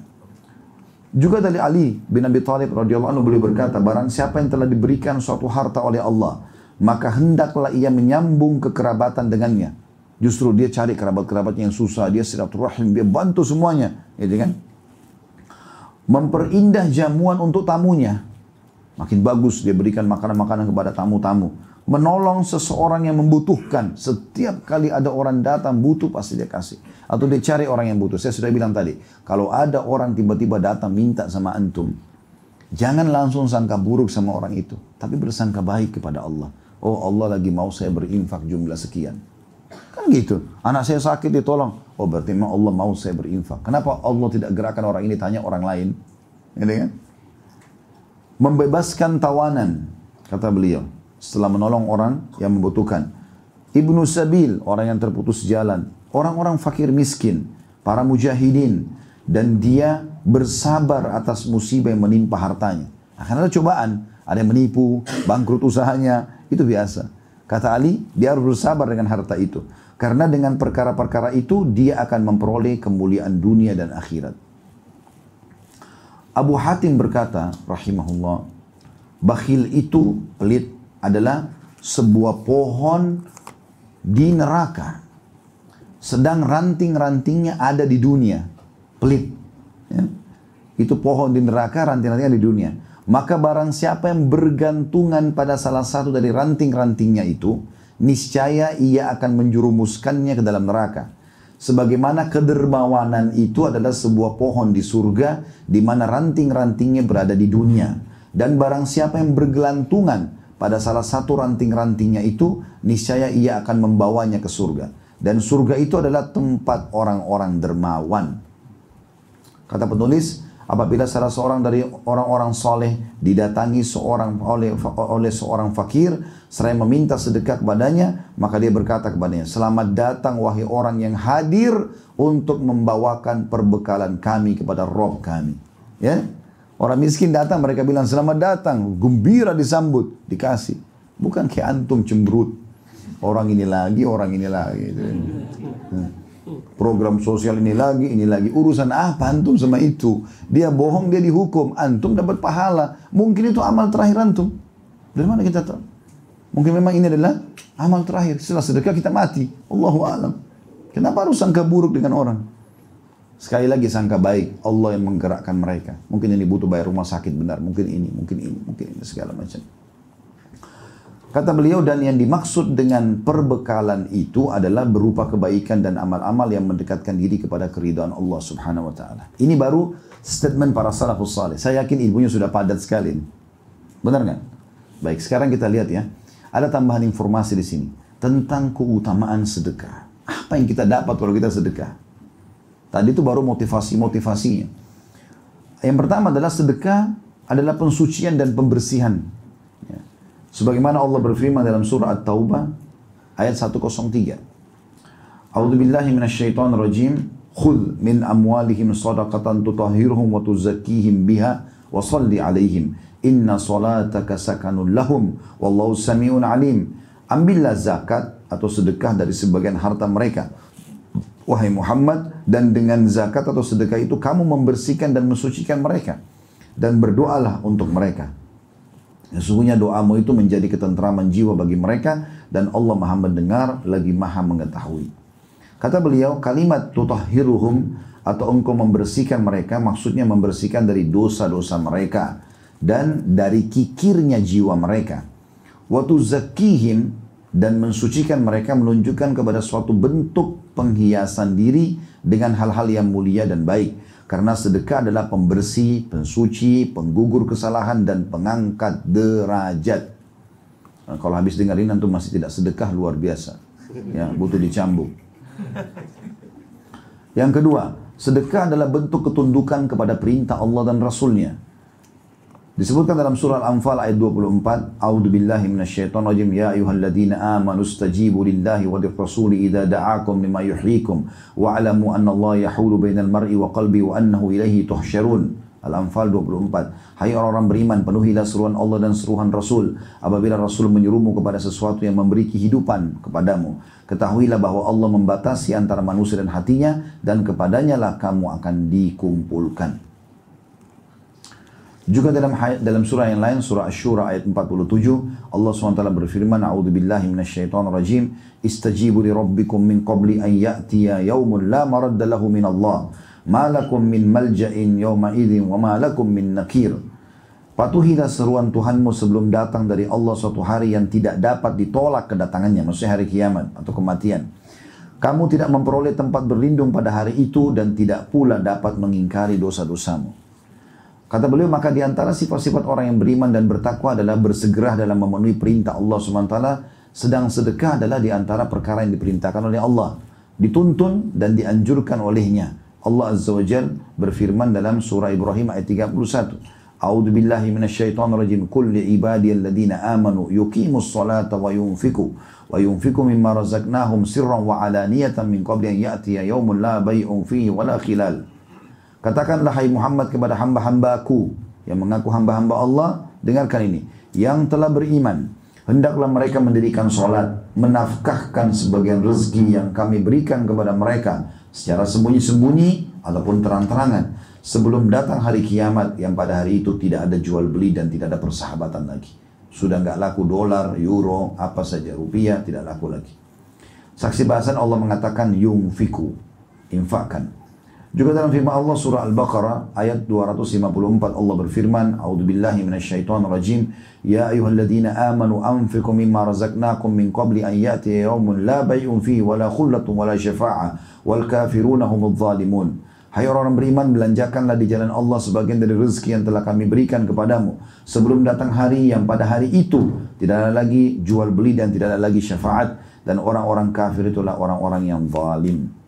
Juga dari Ali bin Abi Thalib radhiyallahu anhu beliau berkata, barang siapa yang telah diberikan suatu harta oleh Allah, maka hendaklah ia menyambung kekerabatan dengannya. Justru dia cari kerabat-kerabatnya yang susah, dia silaturahim, dia bantu semuanya, gitu kan? Memperindah jamuan untuk tamunya. Makin bagus dia berikan makanan-makanan kepada tamu-tamu. Menolong seseorang yang membutuhkan. Setiap kali ada orang datang butuh pasti dia kasih. Atau dia cari orang yang butuh. Saya sudah bilang tadi, kalau ada orang tiba-tiba datang minta sama antum, jangan langsung sangka buruk sama orang itu, tapi bersangka baik kepada Allah. Oh Allah lagi mau saya berinfak jumlah sekian. Kan gitu. Anak saya sakit ditolong. Oh berarti memang Allah mau saya berinfak. Kenapa Allah tidak gerakan orang ini tanya orang lain? Gitu kan? Membebaskan tawanan, kata beliau. Setelah menolong orang yang membutuhkan. Ibnu Sabil, orang yang terputus jalan orang-orang fakir miskin, para mujahidin, dan dia bersabar atas musibah yang menimpa hartanya. Akan ada cobaan, ada yang menipu, bangkrut usahanya, itu biasa. Kata Ali, dia harus bersabar dengan harta itu. Karena dengan perkara-perkara itu, dia akan memperoleh kemuliaan dunia dan akhirat. Abu Hatim berkata, rahimahullah, bakhil itu, pelit, adalah sebuah pohon di neraka sedang ranting-rantingnya ada di dunia. Pelit. Ya. Itu pohon di neraka, ranting-rantingnya di dunia. Maka barang siapa yang bergantungan pada salah satu dari ranting-rantingnya itu, niscaya ia akan menjurumuskannya ke dalam neraka. Sebagaimana kedermawanan itu adalah sebuah pohon di surga di mana ranting-rantingnya berada di dunia. Dan barang siapa yang bergelantungan pada salah satu ranting-rantingnya itu, niscaya ia akan membawanya ke surga. Dan surga itu adalah tempat orang-orang dermawan. Kata penulis, apabila salah seorang dari orang-orang soleh didatangi seorang oleh oleh seorang fakir, seraya meminta sedekah kepadanya, maka dia berkata kepadanya, Selamat datang wahai orang yang hadir untuk membawakan perbekalan kami kepada Rob kami. Ya, Orang miskin datang, mereka bilang selamat datang, gembira disambut, dikasih. Bukan kayak antum cemberut, Orang ini lagi, orang ini lagi. Hmm. Program sosial ini lagi, ini lagi. Urusan apa antum sama itu? Dia bohong, dia dihukum. Antum dapat pahala. Mungkin itu amal terakhir antum. Dari mana kita tahu? Mungkin memang ini adalah amal terakhir. Setelah sedekah kita mati. Allahu alam. Kenapa harus sangka buruk dengan orang? Sekali lagi sangka baik, Allah yang menggerakkan mereka. Mungkin ini butuh bayar rumah sakit benar, mungkin ini, mungkin ini, mungkin ini, segala macam. Kata beliau, dan yang dimaksud dengan perbekalan itu adalah berupa kebaikan dan amal-amal yang mendekatkan diri kepada keridhaan Allah subhanahu wa ta'ala. Ini baru statement para salafus salih. Saya yakin ilmunya sudah padat sekali. Benar nggak? Baik, sekarang kita lihat ya. Ada tambahan informasi di sini. Tentang keutamaan sedekah. Apa yang kita dapat kalau kita sedekah? Tadi itu baru motivasi-motivasinya. Yang pertama adalah sedekah adalah pensucian dan pembersihan Sebagaimana Allah berfirman dalam surah At-Taubah ayat 103. A'udzu billahi minasyaitonir rajim. Khudh min amwalihim shadaqatan tutahhiruhum wa tuzakkihim biha wa salli alaihim. Inna salataka sakanun lahum wallahu samiun alim. Ambillah zakat atau sedekah dari sebagian harta mereka. Wahai Muhammad, dan dengan zakat atau sedekah itu kamu membersihkan dan mensucikan mereka. Dan berdoalah untuk mereka Sesungguhnya doamu itu menjadi ketentraman jiwa bagi mereka dan Allah maha mendengar lagi maha mengetahui. Kata beliau, kalimat tutahhiruhum atau engkau membersihkan mereka maksudnya membersihkan dari dosa-dosa mereka dan dari kikirnya jiwa mereka. Waktu zakihim dan mensucikan mereka menunjukkan kepada suatu bentuk penghiasan diri dengan hal-hal yang mulia dan baik karena sedekah adalah pembersih, pensuci, penggugur kesalahan dan pengangkat derajat. Nah, kalau habis dengerin antum masih tidak sedekah luar biasa. Ya, butuh dicambuk. Yang kedua, sedekah adalah bentuk ketundukan kepada perintah Allah dan Rasulnya. Disebutkan dalam surah Al-Anfal ayat 24, A'udzu billahi minasyaitonir rajim, ya ayyuhalladzina amanu stajibu lillahi wa lirrasuli idza da'akum lima yuhyikum wa 'alamu anna Allah yahulu bainal mar'i wa qalbi wa annahu ilaihi tuhsyarun. Al-Anfal 24. Hai orang-orang beriman, penuhilah seruan Allah dan seruan Rasul. Apabila Rasul menyuruhmu kepada sesuatu yang memberi kehidupan kepadamu, ketahuilah bahwa Allah membatasi antara manusia dan hatinya dan kepadanya lah kamu akan dikumpulkan. Juga dalam dalam surah yang lain surah Asy-Syura ayat 47 Allah SWT berfirman A'udzu billahi minasyaitonir rajim istajibu li rabbikum min qabli an ya'tiya yaumun la maradda lahu min Allah ma lakum min malja'in yawma idzin wa ma lakum min nakir Patuhilah seruan Tuhanmu sebelum datang dari Allah suatu hari yang tidak dapat ditolak kedatangannya, maksudnya hari kiamat atau kematian. Kamu tidak memperoleh tempat berlindung pada hari itu dan tidak pula dapat mengingkari dosa-dosamu. Kata beliau, maka di antara sifat-sifat orang yang beriman dan bertakwa adalah bersegera dalam memenuhi perintah Allah SWT, sedang sedekah adalah di antara perkara yang diperintahkan oleh Allah. Dituntun dan dianjurkan olehnya. Allah Azza wa Jal berfirman dalam surah Ibrahim ayat 31. A'udhu billahi minasyaitonir rajim. Kulli ibadiyalladina amanu yuqimus salata wa yunfiku wa yunfiku mimma razaqnahum sirran wa alaniyatan min qabli an ya'tiya yawmun la bay'un fihi wa la khilal. Katakanlah hai Muhammad kepada hamba-hambaku yang mengaku hamba-hamba Allah, dengarkan ini. Yang telah beriman, hendaklah mereka mendirikan sholat, menafkahkan sebagian rezeki yang kami berikan kepada mereka secara sembunyi-sembunyi ataupun terang-terangan sebelum datang hari kiamat yang pada hari itu tidak ada jual beli dan tidak ada persahabatan lagi. Sudah nggak laku dolar, euro, apa saja rupiah tidak laku lagi. Saksi bahasan Allah mengatakan yungfiku, infakkan. Juga dalam firman Allah surah Al-Baqarah ayat 254 Allah berfirman, "A'udzubillahi minasyaitonir rajim. Ya ayyuhalladzina amanu anfiqu mimma razaqnakum min qabli an ya'tiya yawmun la bay'un fihi wa la khullatun wa la syafa'ah wal kafiruna humudz zalimun." Hai orang beriman, belanjakanlah di jalan Allah sebagian dari rezeki yang telah kami berikan kepadamu. Sebelum datang hari yang pada hari itu tidak ada lagi jual beli dan tidak ada lagi syafaat. Dan orang-orang kafir itulah orang-orang yang zalim.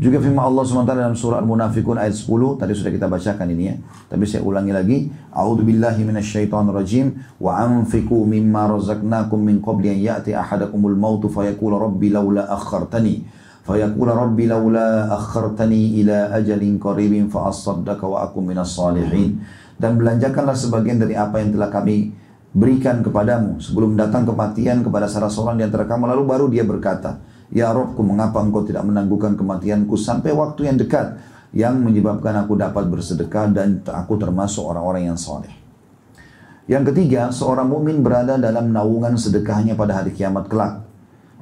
Juga firman Allah SWT dalam surah Al-Munafikun ayat 10, tadi sudah kita bacakan ini ya. Tapi saya ulangi lagi. A'udhu billahi minasyaitonir rajim wa anfiqu mimma razaqnakum min qabli an ya'ti ahadakumul mautu fayaqula rabbi laula akhartani fayaqula rabbi laula akhartani ila ajalin qaribin fa asaddaka wa akum minas salihin. Dan belanjakanlah sebagian dari apa yang telah kami berikan kepadamu sebelum datang kematian kepada salah seorang di antara kamu lalu baru dia berkata Ya Robku, mengapa engkau tidak menangguhkan kematianku sampai waktu yang dekat yang menyebabkan aku dapat bersedekah dan aku termasuk orang-orang yang soleh. Yang ketiga, seorang mukmin berada dalam naungan sedekahnya pada hari kiamat kelak.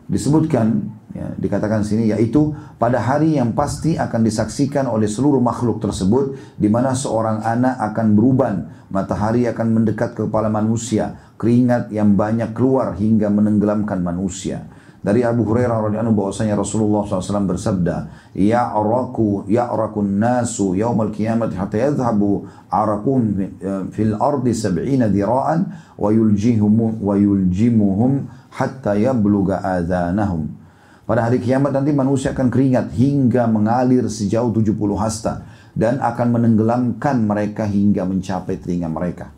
Disebutkan, ya, dikatakan sini, yaitu pada hari yang pasti akan disaksikan oleh seluruh makhluk tersebut, di mana seorang anak akan beruban, matahari akan mendekat ke kepala manusia, keringat yang banyak keluar hingga menenggelamkan manusia. Dari Abu Hurairah radhiyallahu anhu bahwasanya Rasulullah SAW bersabda, "Ya araku ya arakun nasu yaumal qiyamah hatta yadhhabu arakum fil ardi sab'ina dira'an wa yuljihum wa yuljimuhum hatta yabluga adhanahum." Pada hari kiamat nanti manusia akan keringat hingga mengalir sejauh 70 hasta dan akan menenggelamkan mereka hingga mencapai telinga mereka.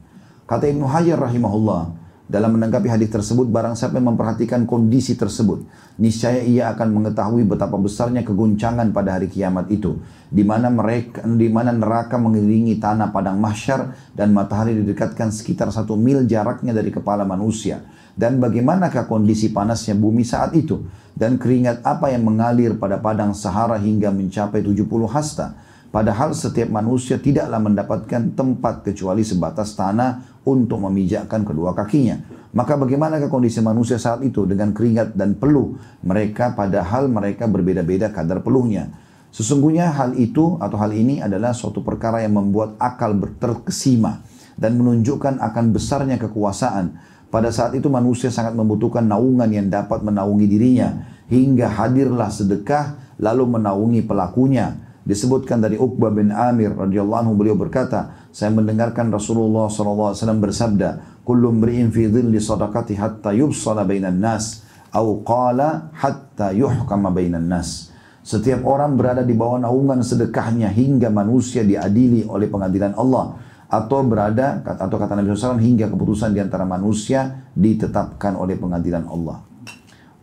Kata Ibnu Hajar rahimahullah, dalam menanggapi hadis tersebut, barang siapa yang memperhatikan kondisi tersebut, niscaya ia akan mengetahui betapa besarnya keguncangan pada hari kiamat itu, di mana mereka, di mana neraka mengelilingi tanah padang mahsyar dan matahari didekatkan sekitar satu mil jaraknya dari kepala manusia. Dan bagaimanakah kondisi panasnya bumi saat itu? Dan keringat apa yang mengalir pada padang Sahara hingga mencapai 70 hasta? Padahal setiap manusia tidaklah mendapatkan tempat kecuali sebatas tanah untuk memijakkan kedua kakinya. Maka bagaimanakah kondisi manusia saat itu dengan keringat dan peluh mereka padahal mereka berbeda-beda kadar peluhnya. Sesungguhnya hal itu atau hal ini adalah suatu perkara yang membuat akal terkesima dan menunjukkan akan besarnya kekuasaan. Pada saat itu manusia sangat membutuhkan naungan yang dapat menaungi dirinya hingga hadirlah sedekah lalu menaungi pelakunya Disebutkan dari Uqbah bin Amir radhiyallahu anhu beliau berkata, saya mendengarkan Rasulullah SAW bersabda, "Kullu mri'in fi dhilli sadaqati hatta yubsala bainan nas." Au qala hatta yuhkama bainan nas. Setiap orang berada di bawah naungan sedekahnya hingga manusia diadili oleh pengadilan Allah atau berada atau kata Nabi SAW hingga keputusan di antara manusia ditetapkan oleh pengadilan Allah.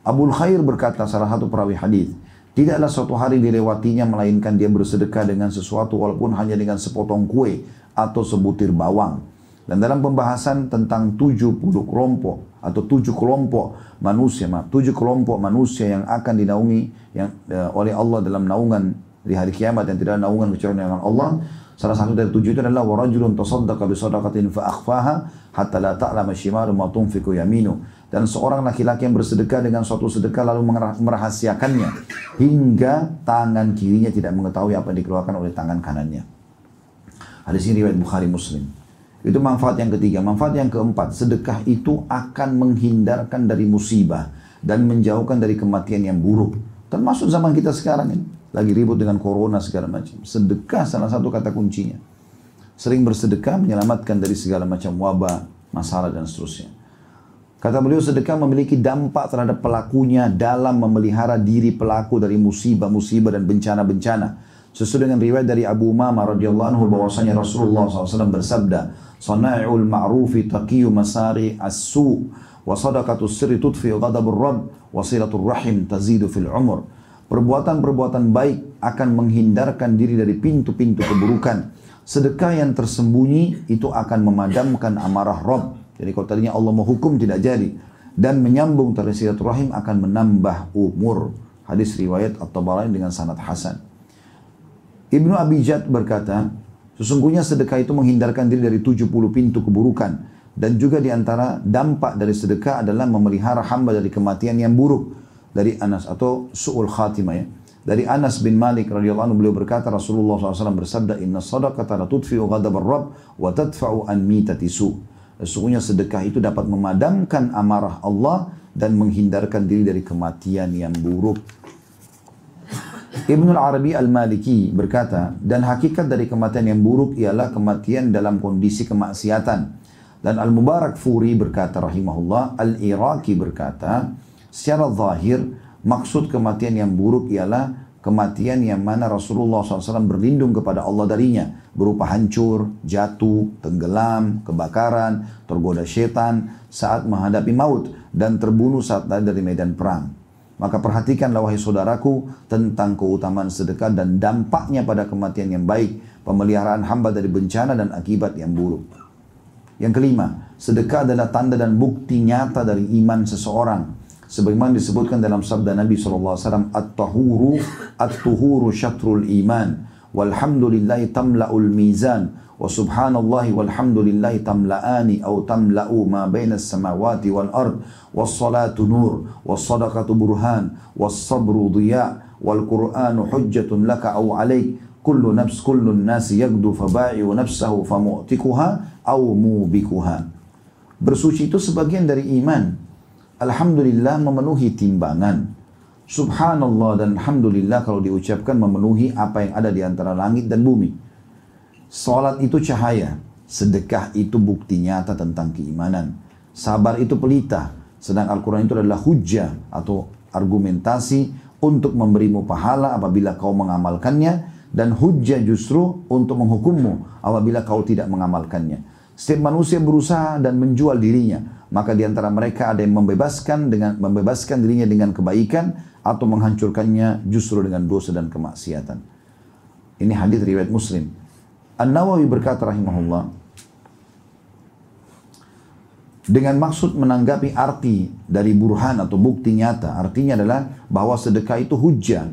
Abu Khair berkata salah satu perawi hadis, Tidaklah suatu hari dilewatinya melainkan dia bersedekah dengan sesuatu walaupun hanya dengan sepotong kue atau sebutir bawang. Dan dalam pembahasan tentang 70 kelompok atau tujuh kelompok manusia, maaf, tujuh kelompok manusia yang akan dinaungi yang, uh, oleh Allah dalam naungan di hari kiamat yang tidak ada naungan kecuali dengan Allah. Salah satu dari tujuh itu adalah warajulun tasaddaqa bi sadaqatin fa akhfaha hatta la ta'lama shimalu ma tunfiqu yaminu dan seorang laki-laki yang bersedekah dengan suatu sedekah lalu merahasiakannya hingga tangan kirinya tidak mengetahui apa yang dikeluarkan oleh tangan kanannya. Hadis ini riwayat Bukhari Muslim. Itu manfaat yang ketiga. Manfaat yang keempat, sedekah itu akan menghindarkan dari musibah dan menjauhkan dari kematian yang buruk. Termasuk zaman kita sekarang ini. Lagi ribut dengan corona segala macam. Sedekah salah satu kata kuncinya. Sering bersedekah menyelamatkan dari segala macam wabah, masalah dan seterusnya. Kata beliau sedekah memiliki dampak terhadap pelakunya dalam memelihara diri pelaku dari musibah-musibah dan bencana-bencana. Sesuai dengan riwayat dari Abu Umamah radhiyallahu anhu bahwasanya Rasulullah SAW bersabda, "Sana'ul ma'rufi taqiyu masari as-su' wa sadaqatus sirri tudfi ghadabur rabb wa silatul rahim tazidu fil umur." Perbuatan-perbuatan baik akan menghindarkan diri dari pintu-pintu keburukan. Sedekah yang tersembunyi itu akan memadamkan amarah Rabb jadi kalau tadinya Allah mau hukum tidak jadi. Dan menyambung tali silaturahim akan menambah umur. Hadis riwayat At-Tabarani dengan sanad Hasan. Ibnu Abi Jad berkata, sesungguhnya sedekah itu menghindarkan diri dari 70 pintu keburukan. Dan juga di antara dampak dari sedekah adalah memelihara hamba dari kematian yang buruk. Dari Anas atau su'ul khatimah ya. Dari Anas bin Malik radhiyallahu anhu beliau berkata Rasulullah SAW bersabda inna sadaqata la tudfi'u ghadab rabb wa tadfa'u an mitati su' Sesungguhnya sedekah itu dapat memadamkan amarah Allah dan menghindarkan diri dari kematian yang buruk. Ibnu Arabi Al-Maliki berkata, dan hakikat dari kematian yang buruk ialah kematian dalam kondisi kemaksiatan. Dan Al-Mubarak Furi berkata rahimahullah, Al-Iraqi berkata, secara zahir maksud kematian yang buruk ialah kematian yang mana Rasulullah SAW berlindung kepada Allah darinya berupa hancur, jatuh, tenggelam, kebakaran, tergoda setan saat menghadapi maut dan terbunuh saat dari medan perang. Maka perhatikanlah wahai saudaraku tentang keutamaan sedekah dan dampaknya pada kematian yang baik, pemeliharaan hamba dari bencana dan akibat yang buruk. Yang kelima, sedekah adalah tanda dan bukti nyata dari iman seseorang sebagaimana disebutkan dalam sabda Nabi SAW at-tahuru at-tuhuru syatrul iman walhamdulillahi tamla'ul mizan wa subhanallahi walhamdulillahi tamla'ani au tamla'u ma bainas samawati wal ard was salatu nur was sadaqatu burhan was sabru dhiya wal qur'anu hujjatun laka au alaik kullu nafs kullu nasi yagdu faba'i'u nafsahu famu'tikuha au mubikuha. Bersuci itu sebagian dari iman alhamdulillah memenuhi timbangan Subhanallah dan Alhamdulillah kalau diucapkan memenuhi apa yang ada di antara langit dan bumi. Salat itu cahaya, sedekah itu bukti nyata tentang keimanan. Sabar itu pelita, sedang Al-Quran itu adalah hujah atau argumentasi untuk memberimu pahala apabila kau mengamalkannya dan hujah justru untuk menghukummu apabila kau tidak mengamalkannya. Setiap manusia berusaha dan menjual dirinya, maka di antara mereka ada yang membebaskan dengan membebaskan dirinya dengan kebaikan, atau menghancurkannya justru dengan dosa dan kemaksiatan. Ini hadis riwayat Muslim. An-Nawawi berkata rahimahullah dengan maksud menanggapi arti dari burhan atau bukti nyata. Artinya adalah bahwa sedekah itu hujah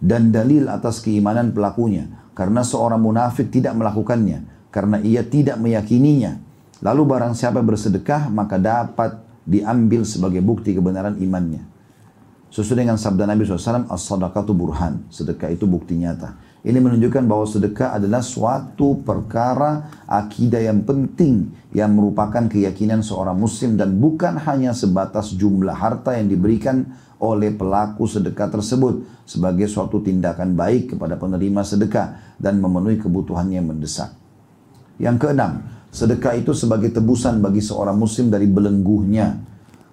dan dalil atas keimanan pelakunya. Karena seorang munafik tidak melakukannya. Karena ia tidak meyakininya. Lalu barang siapa bersedekah maka dapat diambil sebagai bukti kebenaran imannya. Sesuai dengan sabda Nabi SAW, as-sadaqatu burhan. Sedekah itu bukti nyata. Ini menunjukkan bahwa sedekah adalah suatu perkara akidah yang penting yang merupakan keyakinan seorang muslim dan bukan hanya sebatas jumlah harta yang diberikan oleh pelaku sedekah tersebut sebagai suatu tindakan baik kepada penerima sedekah dan memenuhi kebutuhannya yang mendesak. Yang keenam, sedekah itu sebagai tebusan bagi seorang muslim dari belenggunya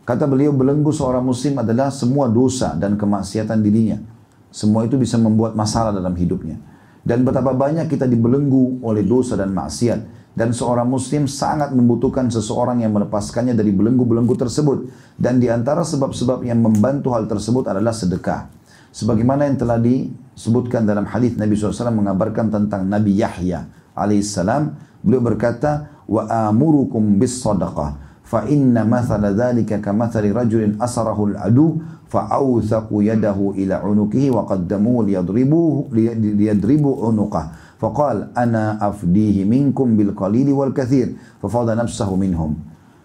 Kata beliau, belenggu seorang muslim adalah semua dosa dan kemaksiatan dirinya. Semua itu bisa membuat masalah dalam hidupnya. Dan betapa banyak kita dibelenggu oleh dosa dan maksiat. Dan seorang muslim sangat membutuhkan seseorang yang melepaskannya dari belenggu-belenggu tersebut. Dan di antara sebab-sebab yang membantu hal tersebut adalah sedekah. Sebagaimana yang telah disebutkan dalam hadis Nabi SAW mengabarkan tentang Nabi Yahya alaihissalam. Beliau berkata, wa amurukum bis sadaqah fa inna mathala dhalika kamathali rajulin asarahu al-adu fa awthaqu yadahu ila unukihi wa qaddamu liyadribuhu liyadribu unuqah. Faqal ana afdihi minkum bil qalili wal kathir. Nafsahu minhum.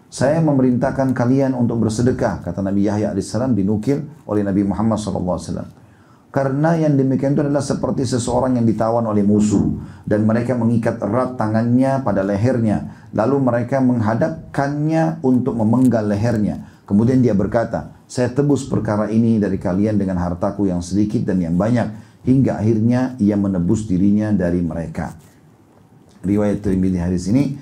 Saya memerintahkan kalian untuk bersedekah kata Nabi Yahya alaihissalam dinukil oleh Nabi Muhammad sallallahu alaihi wasallam karena yang demikian itu adalah seperti seseorang yang ditawan oleh musuh dan mereka mengikat erat tangannya pada lehernya. Lalu mereka menghadapkannya untuk memenggal lehernya. Kemudian dia berkata, saya tebus perkara ini dari kalian dengan hartaku yang sedikit dan yang banyak. Hingga akhirnya ia menebus dirinya dari mereka. Riwayat Tirmidzi hadis ini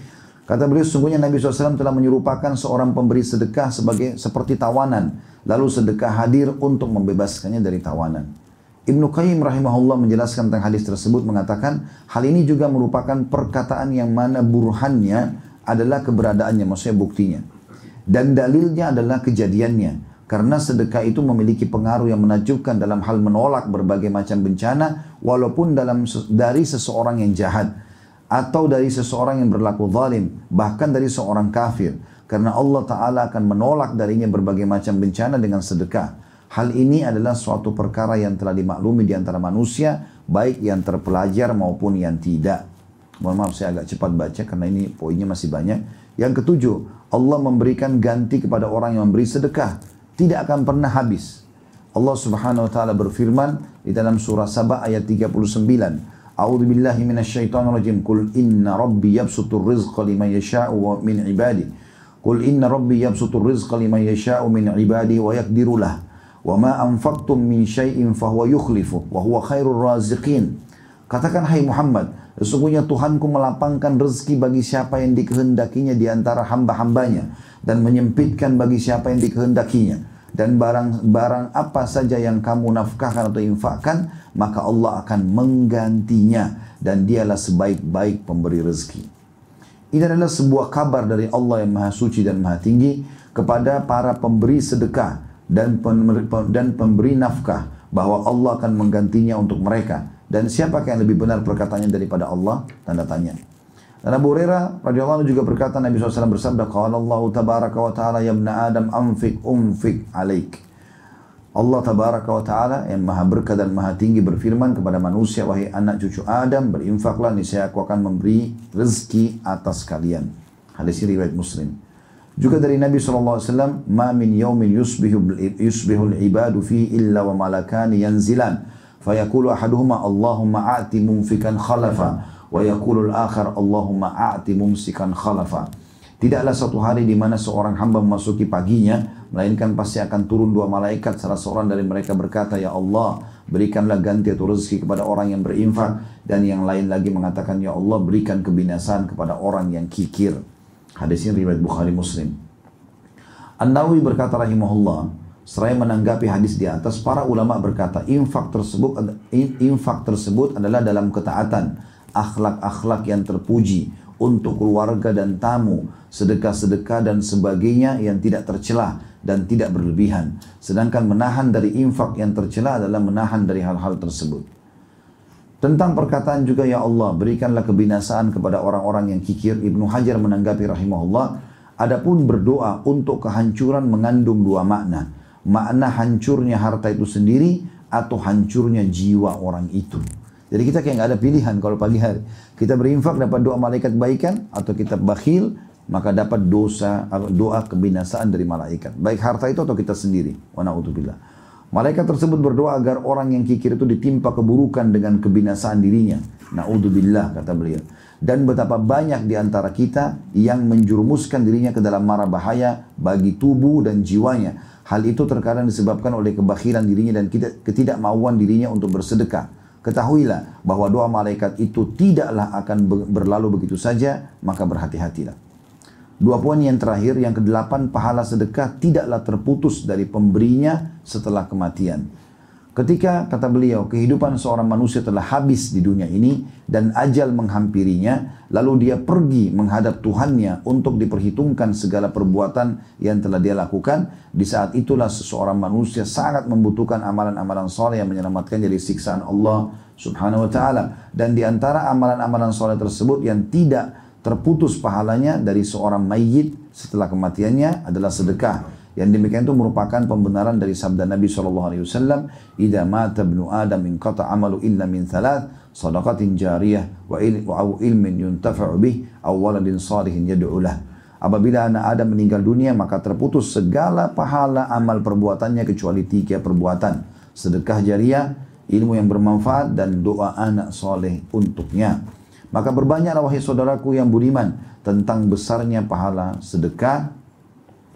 Kata beliau, sungguhnya Nabi SAW telah menyerupakan seorang pemberi sedekah sebagai seperti tawanan. Lalu sedekah hadir untuk membebaskannya dari tawanan. Ibnu Qayyim rahimahullah menjelaskan tentang hadis tersebut mengatakan hal ini juga merupakan perkataan yang mana burhannya adalah keberadaannya, maksudnya buktinya. Dan dalilnya adalah kejadiannya. Karena sedekah itu memiliki pengaruh yang menakjubkan dalam hal menolak berbagai macam bencana walaupun dalam dari seseorang yang jahat atau dari seseorang yang berlaku zalim, bahkan dari seorang kafir. Karena Allah Ta'ala akan menolak darinya berbagai macam bencana dengan sedekah. Hal ini adalah suatu perkara yang telah dimaklumi di antara manusia, baik yang terpelajar maupun yang tidak. Mohon maaf saya agak cepat baca karena ini poinnya masih banyak. Yang ketujuh, Allah memberikan ganti kepada orang yang memberi sedekah. Tidak akan pernah habis. Allah subhanahu wa ta'ala berfirman di dalam surah Sabah ayat 39. A'udhu billahi minasyaitonir rajim. Kul inna rabbi yabsutur rizqa liman yasha'u min ibadi. Kul inna rabbi yabsutur rizqa liman yasha'u min ibadi wa yakdiru lah. Anfaqtum min syai'in fahuwa yukhlifu wa huwa khairur raziqin. Katakan hai Muhammad, sesungguhnya Tuhanku melapangkan rezeki bagi siapa yang dikehendakinya di antara hamba-hambanya dan menyempitkan bagi siapa yang dikehendakinya. Dan barang-barang apa saja yang kamu nafkahkan atau infakkan, maka Allah akan menggantinya dan dialah sebaik-baik pemberi rezeki. Ini adalah sebuah kabar dari Allah yang Maha Suci dan Maha Tinggi kepada para pemberi sedekah dan dan pemberi nafkah bahwa Allah akan menggantinya untuk mereka dan siapa yang lebih benar perkataannya daripada Allah tanda tanya dan Abu Hurairah radhiyallahu juga berkata Nabi SAW bersabda qala Allah tabaraka wa taala ya ibna Adam anfik umfik alaik Allah tabaraka wa ta'ala yang maha berkah dan maha tinggi berfirman kepada manusia, wahai anak cucu Adam, berinfaklah, niscaya aku akan memberi rezeki atas kalian. Hadis riwayat Muslim. Juga dari Nabi SAW, Ma min yawmin yusbihu, yusbihu al-ibadu fihi illa wa malakani yanzilan. Fayaqulu ahaduhuma Allahumma a'ti mumfikan khalafa. Wa yaqulu al-akhar Allahumma a'ti mumsikan khalafa. Tidaklah satu hari di mana seorang hamba memasuki paginya, Melainkan pasti akan turun dua malaikat, salah seorang dari mereka berkata, Ya Allah, berikanlah ganti atau rezeki kepada orang yang berinfak. Dan yang lain lagi mengatakan, Ya Allah, berikan kebinasaan kepada orang yang kikir. Hadis ini riwayat Bukhari Muslim. An-Nawawi berkata rahimahullah, seraya menanggapi hadis di atas, para ulama berkata, infak tersebut infak tersebut adalah dalam ketaatan, akhlak-akhlak yang terpuji untuk keluarga dan tamu, sedekah-sedekah dan sebagainya yang tidak tercelah dan tidak berlebihan. Sedangkan menahan dari infak yang tercela adalah menahan dari hal-hal tersebut. Tentang perkataan juga ya Allah berikanlah kebinasaan kepada orang-orang yang kikir. Ibnu Hajar menanggapi rahimahullah. Adapun berdoa untuk kehancuran mengandung dua makna. Makna hancurnya harta itu sendiri atau hancurnya jiwa orang itu. Jadi kita kayak nggak ada pilihan kalau pagi hari. Kita berinfak dapat doa malaikat baikan atau kita bakhil maka dapat dosa doa kebinasaan dari malaikat. Baik harta itu atau kita sendiri. Wa na'udzubillah. Malaikat tersebut berdoa agar orang yang kikir itu ditimpa keburukan dengan kebinasaan dirinya. Na'udzubillah kata beliau. Dan betapa banyak di antara kita yang menjurumuskan dirinya ke dalam mara bahaya bagi tubuh dan jiwanya. Hal itu terkadang disebabkan oleh kebakhiran dirinya dan ketidakmauan dirinya untuk bersedekah. Ketahuilah bahwa doa malaikat itu tidaklah akan berlalu begitu saja, maka berhati-hatilah. Dua poin yang terakhir, yang kedelapan, pahala sedekah tidaklah terputus dari pemberinya setelah kematian. Ketika, kata beliau, kehidupan seorang manusia telah habis di dunia ini dan ajal menghampirinya, lalu dia pergi menghadap Tuhannya untuk diperhitungkan segala perbuatan yang telah dia lakukan, di saat itulah seseorang manusia sangat membutuhkan amalan-amalan soleh yang menyelamatkan dari siksaan Allah subhanahu wa ta'ala. Dan di antara amalan-amalan soleh tersebut yang tidak terputus pahalanya dari seorang mayit setelah kematiannya adalah sedekah. Yang demikian itu merupakan pembenaran dari sabda Nabi SAW. Ida mata ibnu Adam min qata amalu illa min thalath, sadaqatin jariyah, wa, il, ilmin yuntafa'u bih, aw waladin salihin yad'ulah. Apabila anak Adam meninggal dunia, maka terputus segala pahala amal perbuatannya kecuali tiga perbuatan. Sedekah jariah, ilmu yang bermanfaat, dan doa anak soleh untuknya. Maka berbanyaklah wahai saudaraku yang budiman tentang besarnya pahala sedekah.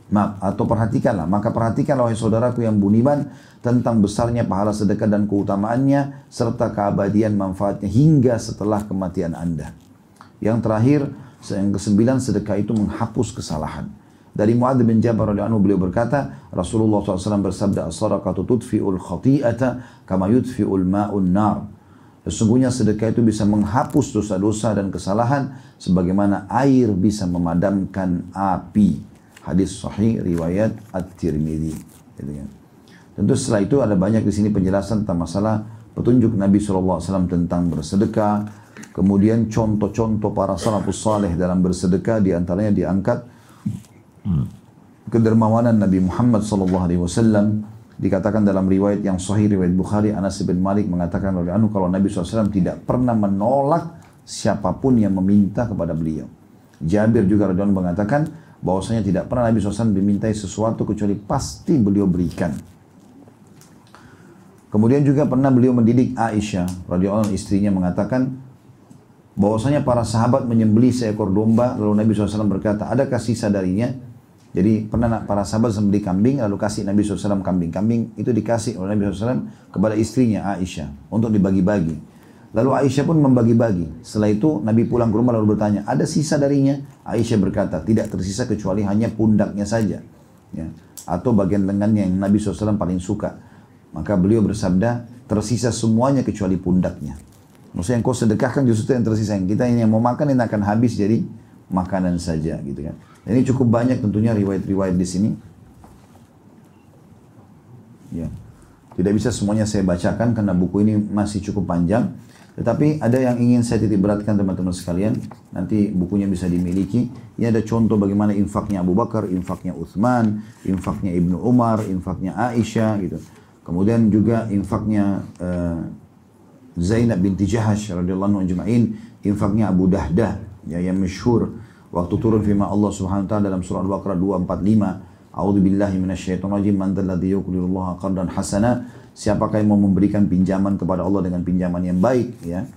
Maaf, atau perhatikanlah, maka perhatikanlah wahai saudaraku yang budiman tentang besarnya pahala sedekah dan keutamaannya serta keabadian manfaatnya hingga setelah kematian Anda. Yang terakhir, yang kesembilan sedekah itu menghapus kesalahan. Dari Muadz bin Jabal radhiyallahu beliau berkata, Rasulullah SAW bersabda, "As-sadaqatu tudfi'ul khati'ata kama yudfi'ul ma'un nar." Sesungguhnya sedekah itu bisa menghapus dosa-dosa dan kesalahan sebagaimana air bisa memadamkan api. Hadis sahih riwayat At-Tirmidzi. Gitu kan. Tentu setelah itu ada banyak di sini penjelasan tentang masalah petunjuk Nabi SAW tentang bersedekah. Kemudian contoh-contoh para salafus saleh dalam bersedekah di antaranya diangkat kedermawanan Nabi Muhammad SAW Dikatakan dalam riwayat yang sahih riwayat Bukhari Anas bin Malik mengatakan oleh anu kalau Nabi SAW tidak pernah menolak siapa pun yang meminta kepada beliau. Jabir juga radhiyallahu mengatakan bahwasanya tidak pernah Nabi SAW dimintai sesuatu kecuali pasti beliau berikan. Kemudian juga pernah beliau mendidik Aisyah radhiyallahu istrinya mengatakan bahwasanya para sahabat menyembelih seekor domba lalu Nabi SAW berkata adakah sisa darinya jadi pernah para sahabat membeli kambing lalu kasih Nabi SAW kambing. Kambing itu dikasih oleh Nabi SAW kepada istrinya Aisyah untuk dibagi-bagi. Lalu Aisyah pun membagi-bagi. Setelah itu Nabi pulang ke rumah lalu bertanya, ada sisa darinya? Aisyah berkata, tidak tersisa kecuali hanya pundaknya saja. Ya. Atau bagian lengannya yang Nabi SAW paling suka. Maka beliau bersabda, tersisa semuanya kecuali pundaknya. Maksudnya yang kau sedekahkan justru yang tersisa. Yang kita yang mau makan ini akan habis jadi makanan saja gitu kan. Ini cukup banyak tentunya riwayat-riwayat di sini. Ya. Tidak bisa semuanya saya bacakan karena buku ini masih cukup panjang. Tetapi ada yang ingin saya titik beratkan teman-teman sekalian. Nanti bukunya bisa dimiliki. Ini ada contoh bagaimana infaknya Abu Bakar, infaknya Uthman, infaknya Ibnu Umar, infaknya Aisyah gitu. Kemudian juga infaknya uh, Zainab binti Jahash radhiyallahu anhu infaknya Abu Dahdah ya yang masyhur waktu turun firman Allah Subhanahu wa taala dalam surah Al-Baqarah 245, A'udzu billahi minasyaitonir rajim, man dzalladzi yuqridullaha qardan hasana, siapakah yang mau memberikan pinjaman kepada Allah dengan pinjaman yang baik ya.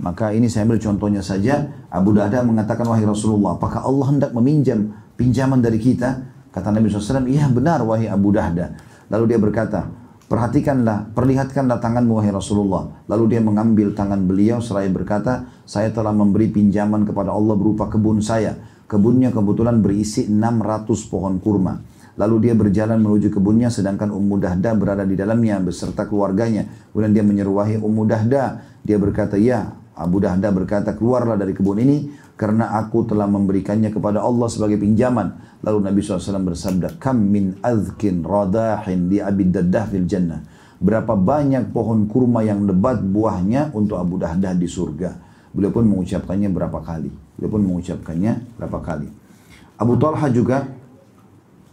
Maka ini saya ambil contohnya saja, Abu Dahdah mengatakan wahai Rasulullah, apakah Allah hendak meminjam pinjaman dari kita? Kata Nabi SAW, iya benar wahai Abu Dahdah. Lalu dia berkata, perhatikanlah, perlihatkanlah tanganmu wahai Rasulullah. Lalu dia mengambil tangan beliau seraya berkata, saya telah memberi pinjaman kepada Allah berupa kebun saya. Kebunnya kebetulan berisi 600 pohon kurma. Lalu dia berjalan menuju kebunnya sedangkan Ummu Dahda berada di dalamnya beserta keluarganya. Kemudian dia menyeruahi Ummu Dahda. Dia berkata, ya Abu Dahda berkata, keluarlah dari kebun ini karena aku telah memberikannya kepada Allah sebagai pinjaman. Lalu Nabi SAW bersabda, Kam min azkin radahin di abid daddah fil jannah. Berapa banyak pohon kurma yang lebat buahnya untuk Abu Dahdah di surga. Beliau pun mengucapkannya berapa kali. Beliau pun mengucapkannya berapa kali. Abu Talha juga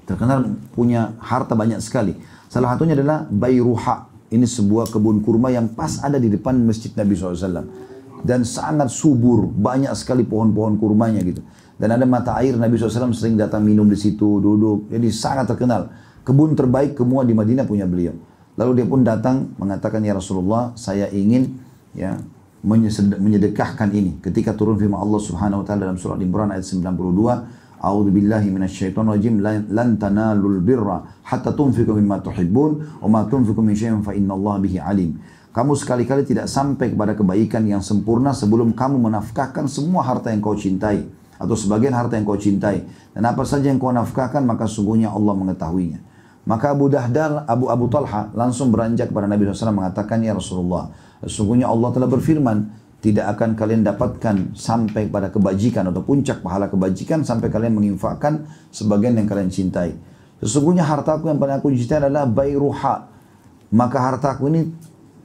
terkenal punya harta banyak sekali. Salah satunya adalah Bayruha. Ini sebuah kebun kurma yang pas ada di depan masjid Nabi SAW dan sangat subur, banyak sekali pohon-pohon kurmanya gitu. Dan ada mata air Nabi SAW sering datang minum di situ, duduk. Jadi sangat terkenal. Kebun terbaik semua di Madinah punya beliau. Lalu dia pun datang mengatakan ya Rasulullah, saya ingin ya menyedekahkan ini. Ketika turun firman Allah Subhanahu wa taala dalam surah Imran ayat 92, A'udzu billahi minasyaitonir rajim lan tanalul birra hatta tunfiqu mimma tuhibbun wa ma tunfiqu min syai'in fa innallaha bihi alim. Kamu sekali-kali tidak sampai kepada kebaikan yang sempurna sebelum kamu menafkahkan semua harta yang kau cintai. Atau sebagian harta yang kau cintai. Dan apa saja yang kau nafkahkan maka sungguhnya Allah mengetahuinya. Maka Abu Dahdal, Abu Abu Talha langsung beranjak kepada Nabi SAW mengatakan, Ya Rasulullah, sesungguhnya Allah telah berfirman, tidak akan kalian dapatkan sampai pada kebajikan atau puncak pahala kebajikan sampai kalian menginfakkan sebagian yang kalian cintai. Sesungguhnya hartaku yang paling aku cintai adalah bayruha. Maka hartaku ini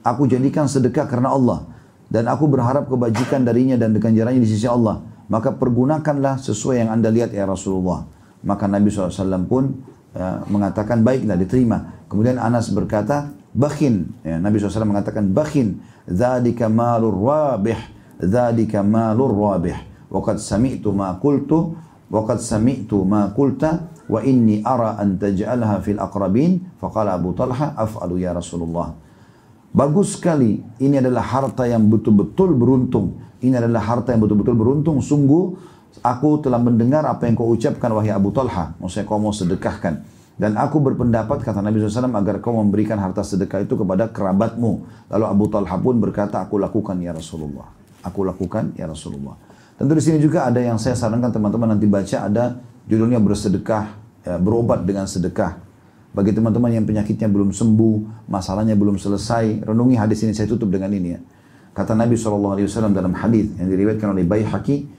Aku jadikan sedekah karena Allah. Dan aku berharap kebajikan darinya dan ganjarannya di sisi Allah. Maka pergunakanlah sesuai yang anda lihat ya Rasulullah. Maka Nabi SAW pun ya, mengatakan baiklah diterima. Kemudian Anas berkata, bakhin. Ya, Nabi SAW mengatakan bakhin. Zadika malur rabih. Zadika malur rabih. Waqad sami'tu ma kultu. Waqad sami'tu ma kulta. Wa inni ara an taj'alha fil aqrabin. Faqala Abu Talha af'alu ya Rasulullah. Bagus sekali. Ini adalah harta yang betul-betul beruntung. Ini adalah harta yang betul-betul beruntung. Sungguh aku telah mendengar apa yang kau ucapkan wahai Abu Talha. Maksudnya kau mau sedekahkan. Dan aku berpendapat kata Nabi SAW agar kau memberikan harta sedekah itu kepada kerabatmu. Lalu Abu Talha pun berkata aku lakukan ya Rasulullah. Aku lakukan ya Rasulullah. Tentu di sini juga ada yang saya sarankan teman-teman nanti baca ada judulnya bersedekah, ya, berobat dengan sedekah. Bagi teman-teman yang penyakitnya belum sembuh, masalahnya belum selesai, renungi hadis ini saya tutup dengan ini ya. Kata Nabi SAW dalam hadis yang diriwayatkan oleh Baihaqi,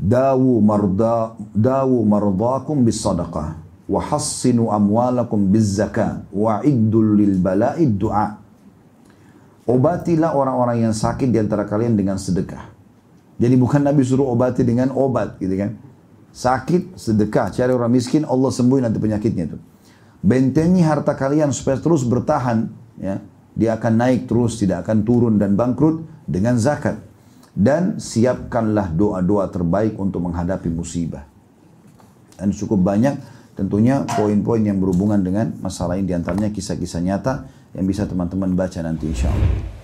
Dawu marda dawu mardakum bis sadaqah wa hassinu amwalakum biz zakah wa iddul lil bala'i du'a. Obatilah orang-orang yang sakit di antara kalian dengan sedekah. Jadi bukan Nabi suruh obati dengan obat gitu kan. Sakit, sedekah, cari orang miskin, Allah sembuhin nanti penyakitnya itu. Bentengi harta kalian supaya terus bertahan, ya. Dia akan naik terus, tidak akan turun dan bangkrut dengan zakat. Dan siapkanlah doa-doa terbaik untuk menghadapi musibah. Dan cukup banyak tentunya poin-poin yang berhubungan dengan masalah ini di antaranya kisah-kisah nyata yang bisa teman-teman baca nanti insya Allah.